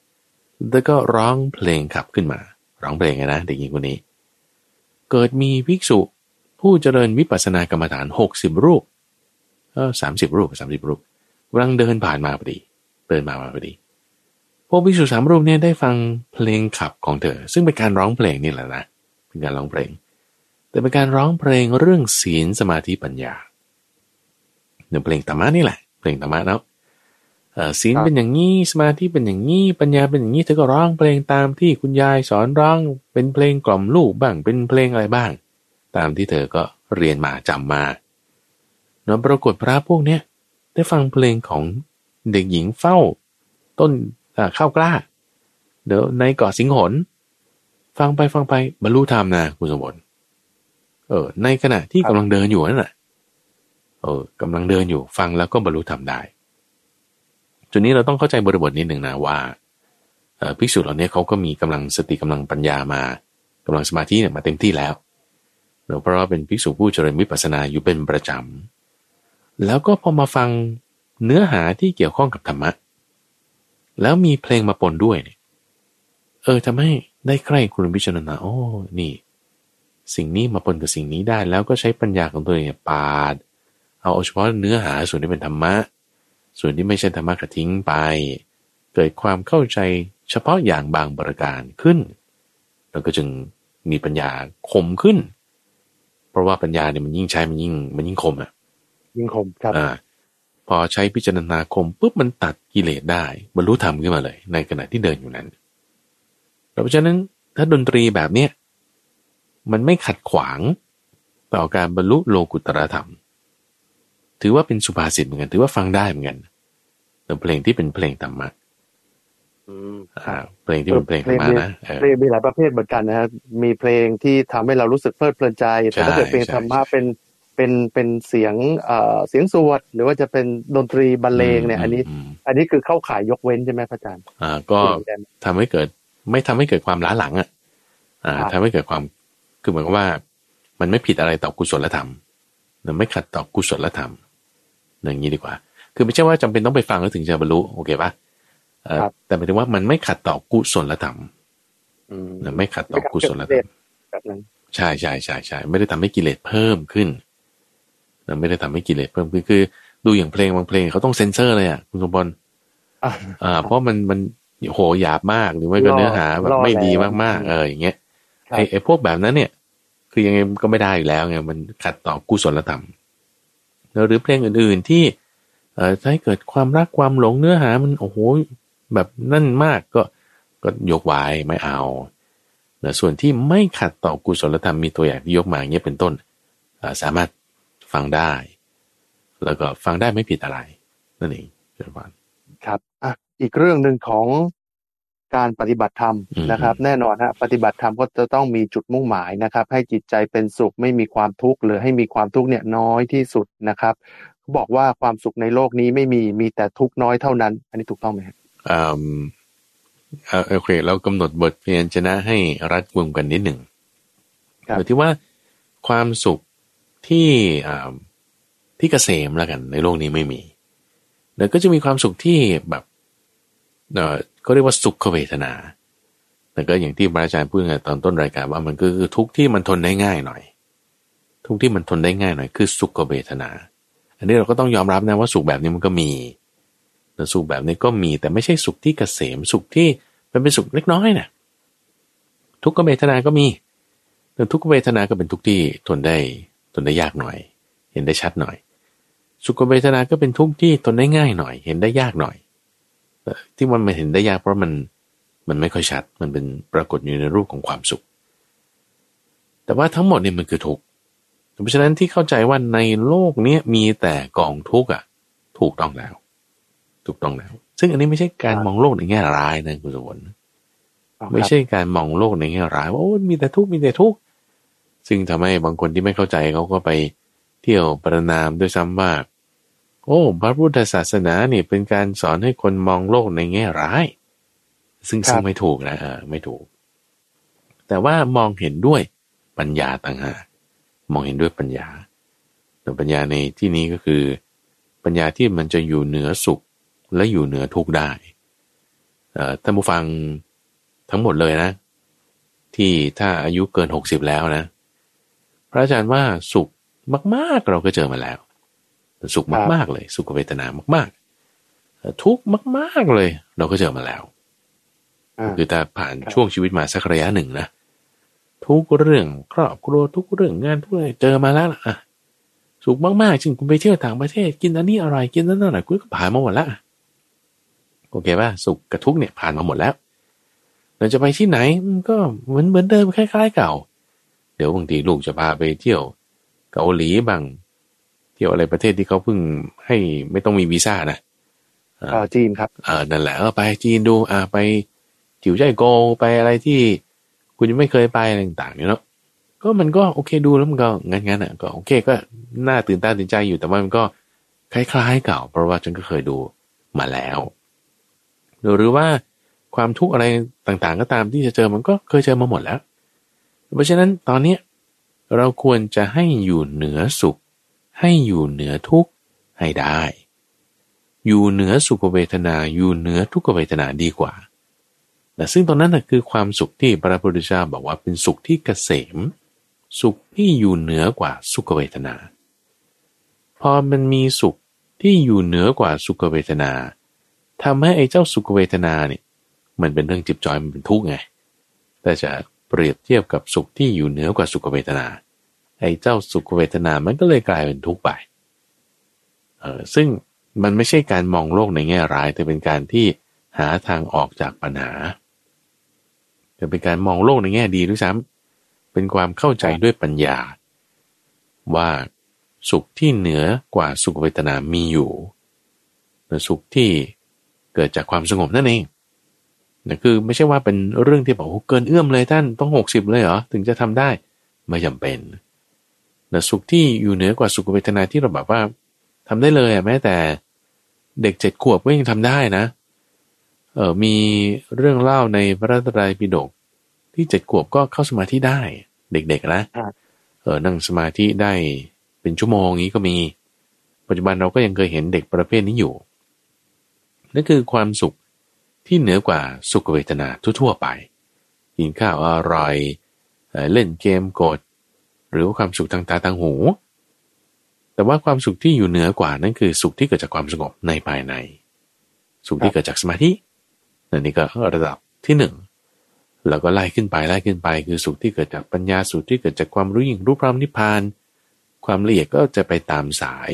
เธอก็ร้องเพลงขับขึ้นมา ร้องเพลงไงนะเด็กหญิงคนนี้ เกิดมีภิกษุ ผู้เจริญวิปัสสนากรรมฐานหกสิบรูปเออสามสิบรูปสามสิบรูป กำลังเดินผ่านมาพอดี เดินมามาพอดี พวกภิกษุสามรูปเนี่ยได้ฟังเพลงขับของเธอ ซึ่งเป็นการร้องเพลงนี่แหละนะ เป็นการร้องเพลง แต่เป็นการร้องเพลงเรื่องศีลสมาธิปัญญาเนื้อเพลงธรรมะนี่แหละ เพลงธรรมะแล้วศีลเป็นอย่างนี้ สมาธิเป็นอย่างนี้ ปัญญาเป็นอย่างนี้ เธอก็ร้องเพลงตามที่คุณยายสอนร้อง เป็นเพลงกล่อมลูกบ้าง เป็นเพลงอะไรบ้าง ตามที่เธอก็เรียนมาจำมาเนาะปรากฏพระพวกเนี้ย ได้ฟังเพลงของเด็กหญิงเฝ้า ต้นข้าวกล้า เดี๋ยวในเกาะสิงหนฟังไปฟังไปบรรลุธรรมนะคุณสมบัติเออ ในขณะที่กำลังเดินอยู่นั่นแหละเออกำลังเดินอยู่ฟังแล้วก็บรรลุธรรมได้ จุดนี้เราต้องเข้าใจบริบทนิดหนึ่งนะว่าภิกษุเหล่านี้เขาก็มีกำลังสติกำลังปัญญามากำลังสมาธิเนี่ยมาเต็มที่แล้วเพราะว่าเป็นภิกษุผู้เจริญวิปัสสนาอยู่เป็นประจำ แล้วก็พอมาฟังเนื้อหาที่เกี่ยวข้องกับธรรมะ แล้วมีเพลงมาปนด้วยเนี่ยเออทำให้ได้ใกล้คุณพิจารณาโอ้นี่ สิ่งนี้มาปนกับสิ่งนี้ได้ แล้วก็ใช้ปัญญาของตัวเองปาด เอาเฉพาะเนื้อหาส่วนที่เป็นธรรมะ ส่วนที่ไม่ใช่ธรรมะก็ทิ้งไป เกิดความเข้าใจเฉพาะอย่างบางประการขึ้น แล้วก็จึงมีปัญญาคมขึ้น เพราะว่าปัญญาเนี่ยมันยิ่งใช้มันยิ่งมันยิ่งคมอะ ยิ่งคมครับอ่าพอใช้พิจารณาคมปุ๊บมันตัดกิเลสได้บรรลุธรรมขึ้นมาเลย ในขณะที่เดินอยู่นั้นเพราะฉะนั้นถ้าดนตรีแบบเนี้ยมันไม่ขัดขวางต่อการบรรลุโลกุตรธรรม ถือว่าเป็นสุภาษิตเหมือนกันถือว่าฟังได้เหมือนกันแต่เพลงที่เป็นเพลงธรรมะอืมอ่าเพลงที่เป็นเพลงธรรมะนะเออเพลงมีหลายประเภทเหมือนกันนะครับมีเพลงที่ทำให้เรารู้สึกเพลิดเพลินใจ แต่ถ้าเกิดเพลงใช่ธรรมะเป็น เป็นเป็นเสียงเอ่อเสียงสวดหรือว่าจะเป็นดนตรีบรรเลงเนี่ย อันนี้มอันนี้คือเข้าข่ายยกเว้นใช่ไหมพระอาจารย์อ่า ก็ได้ไหมทำให้เกิด ไม่ทำให้เกิดความล้าหลังอะ อ่าครับทำให้เกิดความคือเหมือนกับว่า มันไม่ผิดอะไรต่อกุศลธรรมมันไม่ขัดต่อกุศลธรรมอย่างนี้ดีกว่า คือไม่ใช่ว่าจำเป็นต้องไปฟังแล้วถึงจะบรรลุโอเคปะเอ่อแต่หมายถึงว่ามันไม่ขัดต่อกุศลธรรมอืมนะไม่ขัดต่อกุศลธรรมแบบนั้นใช่ใช่ใช่ใช่ไม่ได้ทำให้กิเลสเพิ่มขึ้นนะ ไม่ได้ทำให้กิเลสเพิ่มขึ้นคือ ดูอย่างเพลงบางเพลงเขาต้องเซ็นเซอร์เลยอะคุณสมบัติอะอ่าเพราะมันมันโหหยาบมากหรือไม่ก็ล่อเนื้อหาแบบล่อไม่ดีแรงมากๆเอออย่างเงี้ยครับไอ้ไอ้พวกแบบนั้นเนี่ย คือยังไงก็ไม่ได้อยู่แล้วไงมันขัดต่อกุศลธรรมแล้วหรือเพลงอื่นๆที่ เอ่อถ้าให้เกิดความรักความหลงเนื้อหามันโอ้โหแบบนั่นมากก็ก็ยกไว้ไม่เอาแต่ส่วนที่ไม่ขัดต่อกุศลธรรมมีตัวอย่างที่ยกมาอย่างเงี้ยเป็นต้นอ่าสามารถ ฟังได้ แล้วก็ฟังได้ไม่ผิดอะไร นั่นเองเจ้าพานครับอะอีกเรื่องหนึ่งของการปฏิบัติธรรมอืมนะครับ แน่นอนฮะปฏิบัติธรรมก็จะต้องมีจุดมุ่งหมายนะครับ ให้จิตใจเป็นสุขไม่มีความทุกข์หรือให้มีความทุกข์เนี่ยน้อยที่สุดนะครับเขาบอกว่าความสุขในโลกนี้ไม่มีมีแต่ทุกข์น้อยเท่านั้น อันนี้ถูกต้องไหมครับอืมเอ่อโอเค เรากำหนดบทเพียนชนะให้รัดกุมกันนิดหนึ่งครับโดยที่ว่าความสุข ที่อ่าที่เกษมแล้วกัน ในโลกนี้ไม่มีแล้วก็จะมีความสุขที่แบบเออเขาเรียกว่าสุขเวทนาแต่ก็อย่างที่พระอาจารย์พูดไงตอนต้นรายการว่ามันก็คือทุกที่มันทนได้ง่ายหน่อย ทุกที่มันทนได้ง่ายหน่อย คือสุขเวทนา อันนี้เราก็ต้องยอมรับนะว่าสุขแบบนี้มันก็มีแต่สุขแบบนี้ก็มีแต่ไม่ใช่สุขที่เกษมสุขที่มันเป็นสุขเล็กน้อยนะทุกขเวทนาก็มีแต่ทุกขเวทนาก็เป็นทุกที่ทนได้ นได้ยากหน่อย เห็นได้ชัดหน่อย สุขเวทนาก็เป็นทุกข์ที่ทนได้ง่ายหน่อย เห็นได้ยากหน่อยแต่ที่มันไม่เห็นได้ยากเพราะมันมันไม่ค่อยชัด มันเป็นปรากฏอยู่ในรูปของความสุข แต่ว่าทั้งหมดเนี่ยมันคือทุกข์เพราะฉะนั้นที่เข้าใจว่าในโลกเนี้ยมีแต่กองทุกข์อะ ถูกต้องแล้ว ถูกต้องแล้ว ซึ่งอันนี้ไม่ใช่การมองโลกในแง่ร้ายนะคุณสมบัติอ๋อครับไม่ใช่การมองโลกในแง่ร้ายว่าโอ้ยมีแต่ทุกข์มีแต่ทุกข์ ซึ่งทำให้บางคนที่ไม่เข้าใจเขาก็ไปเที่ยวประนามด้วยซ้ำว่าโอ้พระพุทธศาสนาเนี่ยเป็นการสอนให้คนมองโลกในแง่ร้าย ซึ่งครับซึ่งไม่ถูกนะเออไม่ถูก แต่ว่ามองเห็นด้วยปัญญาต่างหากมองเห็นด้วยปัญญาแต่ปัญญาในที่นี้ก็คือ ปัญญาที่มันจะอยู่เหนือสุขและอยู่เหนือทุกข์ได้เอ่อท่านผู้ฟังทั้งหมดเลยนะ ที่ถ้าอายุเกินหกสิบแล้วนะ พระอาจารย์ว่าสุขมากๆเราก็เจอมาแล้ว สุขมากๆเลย สุขเวทนามากๆเอ่อทุกข์มาก ๆเลย เราก็เจอมาแล้วอ่าคือถ้าผ่านครับช่วงชีวิตมาสักระยะหนึ่งนะทุกเรื่องครอบครัวทุกเรื่องงานทุกเรื่องเจอมาแล้วล่ะอะสุขมากๆจริงคุณไปเที่ยวต่างประเทศ กินอันนี้อร่อยกินนั้นอร่อยคุณก็ผ่านมาหมดแล้วอะโอเคป่ะสุขกับทุกข์เนี่ยผ่านมาหมดแล้วเราจะไปที่ไหนมันก็เหมือนเหมือนเดิมคล้าย ๆ เก่า เดี๋ยวบางทีลูกจะพาไปเที่ยวเกาหลีบ้าง เที่ยวอะไรประเทศที่เขาเพิ่งให้ไม่ต้องมีวีซ่านะเอ่อจีนครับเออนั่นแหละเออไปจีนดู อ่าไปจิ๋วใจายโกวไปอะไรที่คุณยังไม่เคยไปอะไรต่างๆเนี่ยเนาะก็มันก็โอเคดูแล้วมันก็งั้นๆอะก็โอเคก็น่าตื่นตาตื่นใจอยู่แต่ว่ามันก็คล้ายๆเก่า เพราะว่าฉันก็เคยดูมาแล้ว หรือว่าความทุกข์อะไรต่างๆ ก็ตามที่จะเจอมันก็เคยเจอมาหมดแล้ว เพราะฉะนั้นตอนนี้เราควรจะให้อยู่เหนือสุข ให้อยู่เหนือทุกข์ให้ได้ อยู่เหนือสุขเวทนาอยู่เหนือทุกขเวทนาดีกว่าแต่ซึ่งตรงนั้นนะคือความสุขที่พระพุทธเจ้าบอกว่าเป็นสุขที่เกษม สุขที่อยู่เหนือกว่าสุขเวทนา พอมันมีสุขที่อยู่เหนือกว่าสุขเวทนาทำให้ไอ้เจ้าสุขเวทนาเนี่ยมันเป็นเรื่องจิบจอยมันเป็นทุกข์ไงแต่จะ เปรียบเทียบกับสุขที่อยู่เหนือกว่าสุขเวทนา ไอ้เจ้าสุขเวทนามันก็เลยกลายเป็นทุกข์ไปเออซึ่งมันไม่ใช่การมองโลกในแง่ร้าย แต่เป็นการที่หาทางออกจากปัญหาแต่เป็นการมองโลกในแง่ดีด้วยซ้ำเป็นความเข้าใจด้วยปัญญา ว่าสุขที่เหนือกว่าสุขเวทนามีอยู่แต่สุขที่เกิดจากความสงบนั่นเอง นะคือไม่ใช่ว่าเป็นเรื่องที่บอกโอ้เกินเอื้อมเลยท่านต้องหกสิบเลยเหรอถึงจะทำได้ไม่จำเป็นนะสุขที่อยู่เหนือกว่าสุขเวทนาที่เราแบบว่าทำได้เลยอะแม้แต่เด็กเจ็ดขวบก็ยังทำได้นะเออมีเรื่องเล่าในพระราชไตรปิฎกที่เจ็ดขวบก็เข้าสมาธิได้ เด็กๆนะเออนั่งสมาธิได้เป็นชั่วโมงนี้ก็มี ปัจจุบันเราก็ยังเคยเห็นเด็กประเภทนี้อยู่นั่นคือความสุข ที่เหนือกว่าสุขเวทนาทั่วๆไป กินข้าวอร่อย เล่นเกมกด หรือว่าความสุขทางตาทางหู แต่ว่าความสุขที่อยู่เหนือกว่านั่นคือสุขที่เกิดจากความสงบในภายใน สุขที่เกิดจากสมาธินั่นนี่ก็ระดับที่หนึ่งแล้วก็ไล่ขึ้นไปไล่ขึ้นไป คือสุขที่เกิดจากปัญญาสุขที่เกิดจากความรู้ยิ่งรู้พร้อมนิพพาน ความละเอียดก็จะไปตามสาย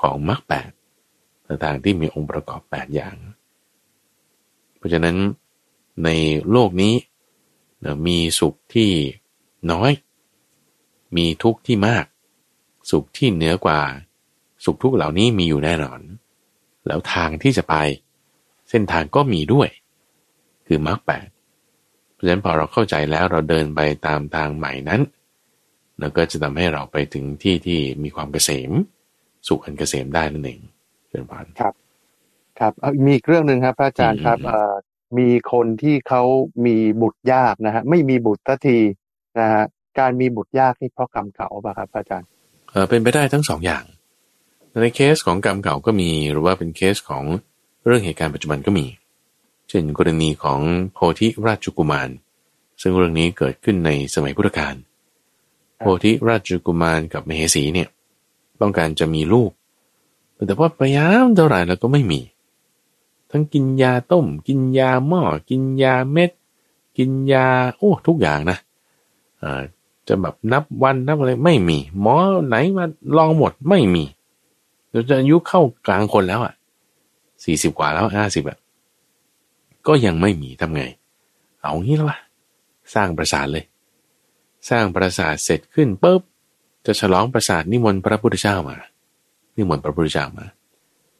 ของมรรคแปดต่างๆที่มีองค์ประกอบแปดอย่าง ราะฉะนั้นในโลกนี้มีสุขที่น้อย มีทุกข์ที่มาก สุขที่เหนือกว่า สุขทุกข์เหล่านี้มีอยู่แน่นอน แล้วทางที่จะไป เส้นทางก็มีด้วย คือมรรคแปดเพราะฉะนั้นพอเราเข้าใจแล้วเราเดินไปตามทางใหม่นั้นเราก็จะทำให้เราไปถึงที่ที่มีความเกษม สุขอันเกษมได้นั่นเองเป็นพันครับ ครับมีอีกเรื่องหนึ่งครับพระอาจารย์ครับมีคนที่เขามีบุตรยากนะฮะไม่มีบุตรทัทีนะฮะการมีบุตรยากนี่เพราะกรรมเก่าป่ะครับอาจารย์เออเป็นไปได้ทั้งสองอย่าง ในเคสของกรรมเก่าก็มี หรือว่าเป็นเคสของเรื่องเหตุการณ์ปัจจุบันก็มี เช่นกรณีของโพธิราชกุมาร ซึ่งเรื่องนี้เกิดขึ้นในสมัยพุทธกาลโพธิราชกุมารกับมเหสีเนี่ย ต้องการจะมีลูก แต่ว่าพยายามเท่าไหร่แล้วก็ไม่มี ทั้งกินยาต้ม กินยาหม้อ กินยาเม็ด กินยาโอ้ทุกอย่างนะอ่าจะแบบนับวันนับอะไรไม่มี หมอไหนมาลองหมดไม่มีเราจะอายุเข้ากลางคนแล้วอะสี่สิบกว่าแล้วห้าสิบอะก็ยังไม่มีทำไง เอางี้แล้ววะสร้างประสาทเลย สร้างประสาทเสร็จขึ้นปุ๊บจะฉลองประสาทนิมนต์พระพุทธเจ้ามานี่มือนพระพุทธเจ้ามา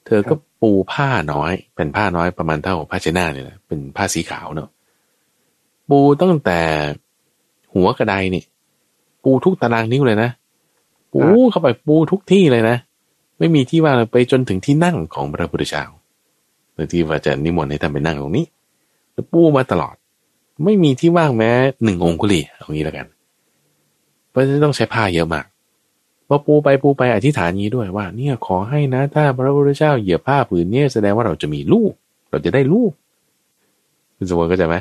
เธอก็ปูผ้าน้อย เป็นผ้าน้อยประมาณเท่าผ้าเชน่าเนี่ยแหละเป็นผ้าสีขาวเนาะปูตั้งแต่หัวกระไดนี่ ปูทุกตารางนิ้วเลยนะปูเข้าไปปูทุกที่เลยนะ ไม่มีที่ว่างไปจนถึงที่นั่งของพระพุทธเจ้าโดยที่ว่าจะนิมนต์ให้ท่านไปนั่งตรงนี้แล้วปูมาตลอด ไม่มีที่ว่างแม้หนึ่งองคุลีเอางี้แล้วกัน เพราะฉะนั้นต้องใช้ผ้าเยอะมาก พอปูไปปูไปอธิษฐานนี้ด้วยว่า เนี่ยขอให้นะถ้าพระพุทธเจ้าเหยียบผ้าผืนนี้แสดงว่าเราจะมีลูก เราจะได้ลูกคุณสมบูรณ์ก็จะไหม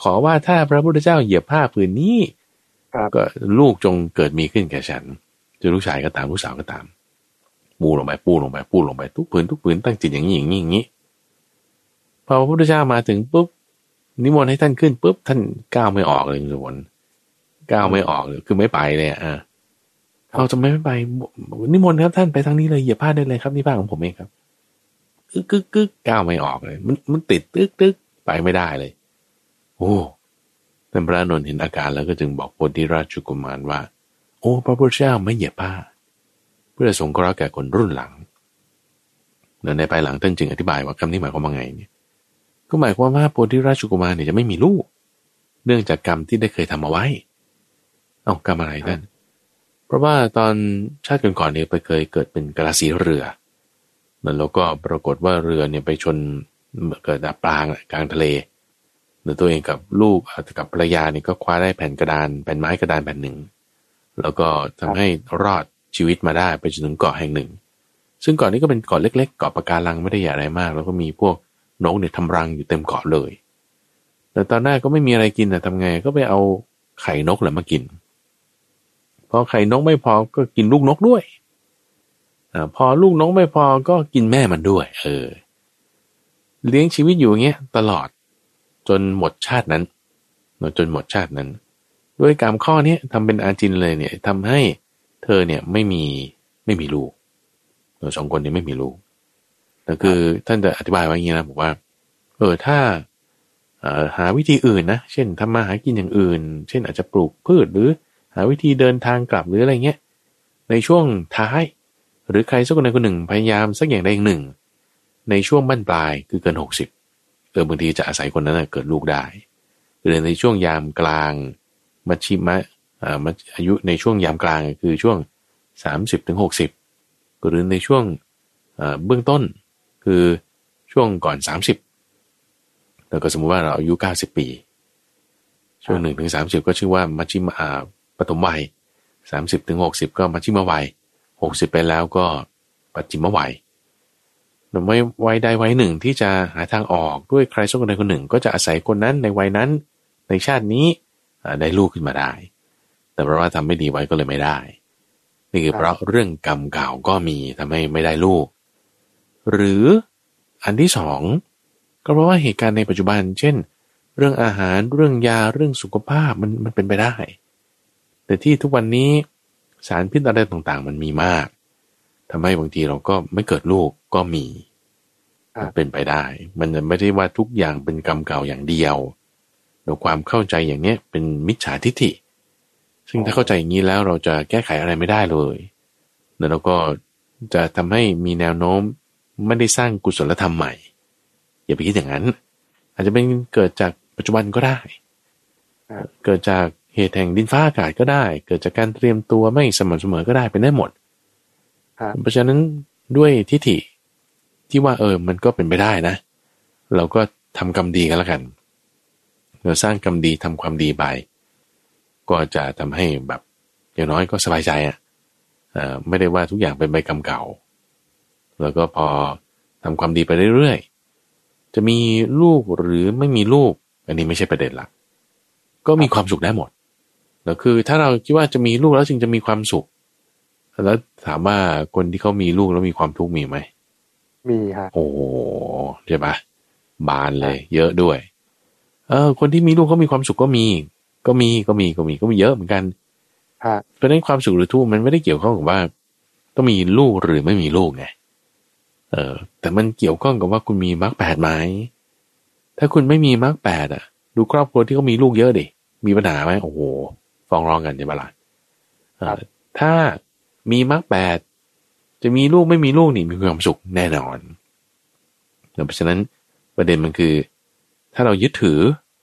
ขอว่าถ้าพระพุทธเจ้าเหยียบผ้าผืนนี้ก็ลูกจงเกิดมีขึ้นแก่ฉันจะลูกชายก็ตามลูกสาวก็ตาม ปูลงไปปูลงไปปูลงไปทุกผืนทุกผืนตั้งจิตอย่างนี้อย่างนี้อย่างนี้พอพระพุทธเจ้ามาถึงปุ๊บนิมนต์ให้ท่านขึ้นปุ๊บท่านก้าวไม่ออกเลยคุณสมบูรณ์ก้าวไม่ออกเลยคือไม่ไปเลยอะ เอาจะไม่ไปนิมนต์ครับท่านไปทางนี้เลยเหยียบผ้าได้เลยครับนี่ผ้าของผมเองครับกึกกึกกึกก้าวไม่ออกเลย มันมันติดตึกตึกไปไม่ได้เลย โอ้ท่านพระนนท์เห็นอาการแล้วก็จึงบอกโพธิราชกุมารว่า โอ้พระพุทธเจ้าไม่เหยียบผ้า เพื่อสงเคราะห์แก่คนรุ่นหลังในภายหลังท่านจึงอธิบายว่าคำนี้หมายความว่าไงเนี่ย ก็หมายความว่าโพธิราชกุมารเนี่ยจะไม่มีลูก เนื่องจากกรรมที่ได้เคยทำเอาไว้ เอากรรมอะไรท่าน ราะว่าตอนชาติก่อนๆเนี่ยไปเคยเกิดเป็นกระสีเรือแล้วก็ปรากฏว่าเรือเนี่ยไปชนเกิดดับปลางกลางทะเลแล้วตัวเองกับลูกกับภรรยาเนี่ยก็คว้าได้แผ่นกระดานแผ่นไม้กระดานแผ่นหนึ่ง แล้วก็ทำให้รอดชีวิตมาได้ไปจนถึงเกาะแห่งหนึ่ง ซึ่งเกาะนี้ก็เป็นเกาะเล็กๆเกาะปะการังไม่ได้ใหญ่อะไรมาก แล้วก็มีพวกนกเนี่ยทำรังอยู่เต็มเกาะเลย แต่ตอนแรกก็ไม่มีอะไรกินแต่ทำไงก็ไปเอาไข่นกแหละมากิน พอไข่นกไม่พอก็กินลูกนกด้วยอพอลูกนกไม่พอก็กินแม่มันด้วย เออ เลี้ยงชีวิตอยู่เงี้ยตลอด จนหมดชาตินั้นจนหมดชาตินั้น ด้วยกรรมข้อนี้ทำเป็นอาจินเลยเนี่ยทำให้เธอเนี่ยไม่มีไม่มีลูกเราสองคนนี้ไม่มีลูกแต่คือท่านจะอธิบายว่าอย่างนี้นะบอกว่า เออถ้าหาวิธีอื่นนะ เช่นทำมาหากินอย่างอื่น เช่นอาจจะปลูกพืชหรือ หาวิธีเดินทางกลับหรืออะไรเงี้ยในช่วงท้าย หรือใครสักคนใดคนหนึ่งพยายามสักอย่างใดอย่างหนึ่ง ในช่วงบั้นปลายคือเกินหกสิบเออบางทีจะอาศัยคนนั้นเกิดลูกได้ หรือในช่วงยามกลางมัชิมะอ่าอายุในช่วงยามกลางคือช่วงสามสิบถึงหกสิบหรือในช่วงเบื้องต้นคือช่วงก่อนสามสิบแล้วก็สมมุติว่าเราอายุเก้าสิบปี ช่วงหนึ่งถึงสามสิบก็ชื่อว่ามัชิมา ปฐมวัยสามสิบถึงหกสิบก็มัชิมวัยหกสิบไปแล้วก็ปัจจิมวัยหรือไม่วัยใดวัยหนึ่งที่จะหาทางออกด้วยใครสักคนใดคนหนึ่ง ก็จะอาศัยคนนั้นในวัยนั้นในชาตินี้ได้ลูกขึ้นมาได้ แต่เพราะว่าทำไม่ดีไว้ก็เลยไม่ได้ นี่คือเพราะเรื่องกรรมเก่าก็มีทำให้ไม่ได้ลูก หรืออันที่สองก็เพราะว่าเหตุการณ์ในปัจจุบัน เช่น เรื่องอาหารเรื่องยาเรื่องสุขภาพมันมันเป็นไปได้ แต่ที่ทุกวันนี้สารพิษอะไรต่างๆ มันมีมากทำให้บางทีเราก็ไม่เกิดลูกก็มีมันเป็นไปได้ มันไม่ได้ว่าทุกอย่างเป็นกรรมเก่าอย่างเดียวเราความเข้าใจอย่างเนี้ยเป็นมิจฉาทิฏฐิ ซึ่งถ้าเข้าใจอย่างนี้แล้วเราจะแก้ไขอะไรไม่ได้เลยแล้วเราก็จะทำให้มีแนวโน้มไม่ได้สร้างกุศลธรรมใหม่ อย่าไปคิดอย่างนั้น อาจจะเป็นเกิดจากปัจจุบันก็ได้ เกิดจาก เหตุแห่งดินฟ้าอากาศก็ได้ เกิดจากการเตรียมตัวไม่สม่ำเสมอก็ได้เป็นได้หมดเพราะฉะนั้นด้วยทิฏฐิที่ว่าเออมันก็เป็นไปได้นะ เราก็ทำกรรมดีกันแล้วกัน เราสร้างกรรมดีทำความดีไปก็จะทำให้แบบอย่างน้อยก็สบายใจอะไม่ได้ว่าทุกอย่างเป็นใบกรรมเก่า แล้วก็พอทำความดีไปเรื่อยๆจะมีลูกหรือไม่มีลูก อันนี้ไม่ใช่ประเด็นหลักก็มีความสุขได้หมด แล้วคือถ้าเราคิดว่าจะมีลูกแล้วจึงจะมีความสุข แล้วถามว่าคนที่เขามีลูกแล้วมีความทุกข์มีไหม มีฮะโอ้ใช่ปะบานเลย เยอะด้วย เออ คนที่มีลูกเขามีความสุขก็มี ก็มีก็มีก็มีก็มีเยอะเหมือนกันเพราะนั้นความสุขหรือทุกข์มันไม่ได้เกี่ยวข้องกับว่า ต้องมีลูกหรือไม่มีลูกไงเออ แต่มันเกี่ยวข้องกับว่าคุณมีมรรคแปดไหมถ้าคุณไม่มีมรรคแปดอะ ดูครอบครัวที่เขามีลูกเยอะดิมีปัญหาไหมโอ้โห ฟ้องร้องกันใช่ไหมล่ะถ้ามีมรรคแปดจะมีลูกไม่มีลูกนี่มีความสุขแน่นอนเพราะฉะนั้นประเด็นมันคือ ถ้าเรายึดถือ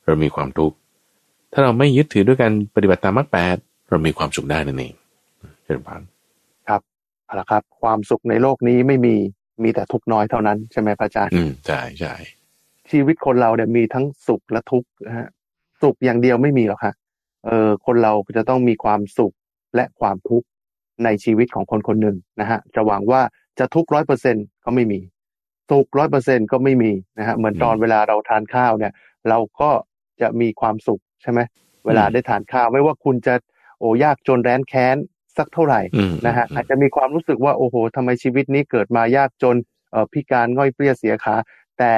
เรามีความทุกข์ถ้าเราไม่ยึดถือด้วยการปฏิบัติตามมรรคแปดเรามีความสุขได้นั่นเองเชิญพานครับเอาละครับ ความสุขในโลกนี้ไม่มีมีแต่ทุกน้อยเท่านั้นใช่ไหมพระอาจารย์อืมใช่ใช่ชีวิตคนเราเนี่ยมีทั้งสุขและทุกข์นะฮะสุขอย่างเดียวไม่มีหรอกค่ะ เออคนเราจะต้องมีความสุขและความทุกข์ในชีวิตของคนคนหนึ่งนะฮะจะหวังว่าจะทุกร้อยเปอร์เซ็นก็ไม่มีสุขร้อยเปอร์เซ็นก็ไม่มีนะฮะเหมือนตอนเวลาเราทานข้าวเนี่ย เราก็จะมีความสุขใช่ไหมเวลาได้ทานข้าว ไม่ว่าคุณจะโอ้ยากจนแร้นแค้นสักเท่าไหร่นะฮะอาจจะมีความรู้สึกว่าโอ้โหทำไมชีวิตนี้เกิดมายากจนพิการง่อยเปรี้ยเสียขาแต่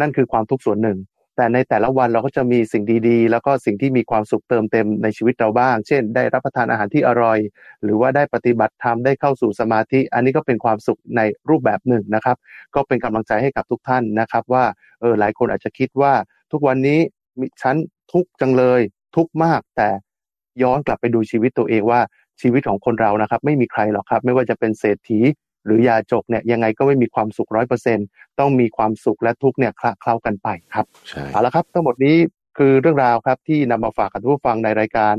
นั่นคือความทุกข์ส่วนหนึ่ง แต่ในแต่ละวันเราก็จะมีสิ่งดีๆ แล้วก็สิ่งที่มีความสุขเติมเต็มในชีวิตเราบ้าง เช่น ได้รับประทานอาหารที่อร่อย หรือว่าได้ปฏิบัติธรรมได้เข้าสู่สมาธิ อันนี้ก็เป็นความสุขในรูปแบบหนึ่งนะครับ ก็เป็นกำลังใจให้กับทุกท่านนะครับ ว่าเออหลายคนอาจจะคิดว่า ทุกวันนี้ฉันทุกจังเลย ทุกมากแต่ย้อนกลับไปดูชีวิตตัวเองว่าชีวิตของคนเรานะครับ ไม่มีใครหรอกครับ ไม่ว่าจะเป็นเศรษฐี หรือยาจกเนี่ยยังไงก็ไม่มีความสุขร้อยเปอร์เซ็นต้องมีความสุขและทุกเนี่ยคละเคล้ากันไปครับเอาละครับ ทั้งหมดนี้คือเรื่องราวครับที่นำมาฝากกับผู้ฟังในรายการ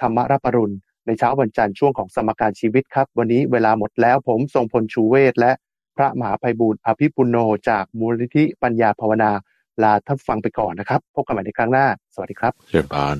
ธรรมรับปรุณในเช้าวันจันทร์ช่วงของสมการชีวิตครับ วันนี้เวลาหมดแล้วผมทรงพลชูเวศและพระมหาภัยบุญอภิปุโนจากมูลนิธิปัญญาภาวนา ลาท่านฟังไปก่อนนะครับ พบกันใหม่ในครั้งหน้า สวัสดีครับเชิญบาน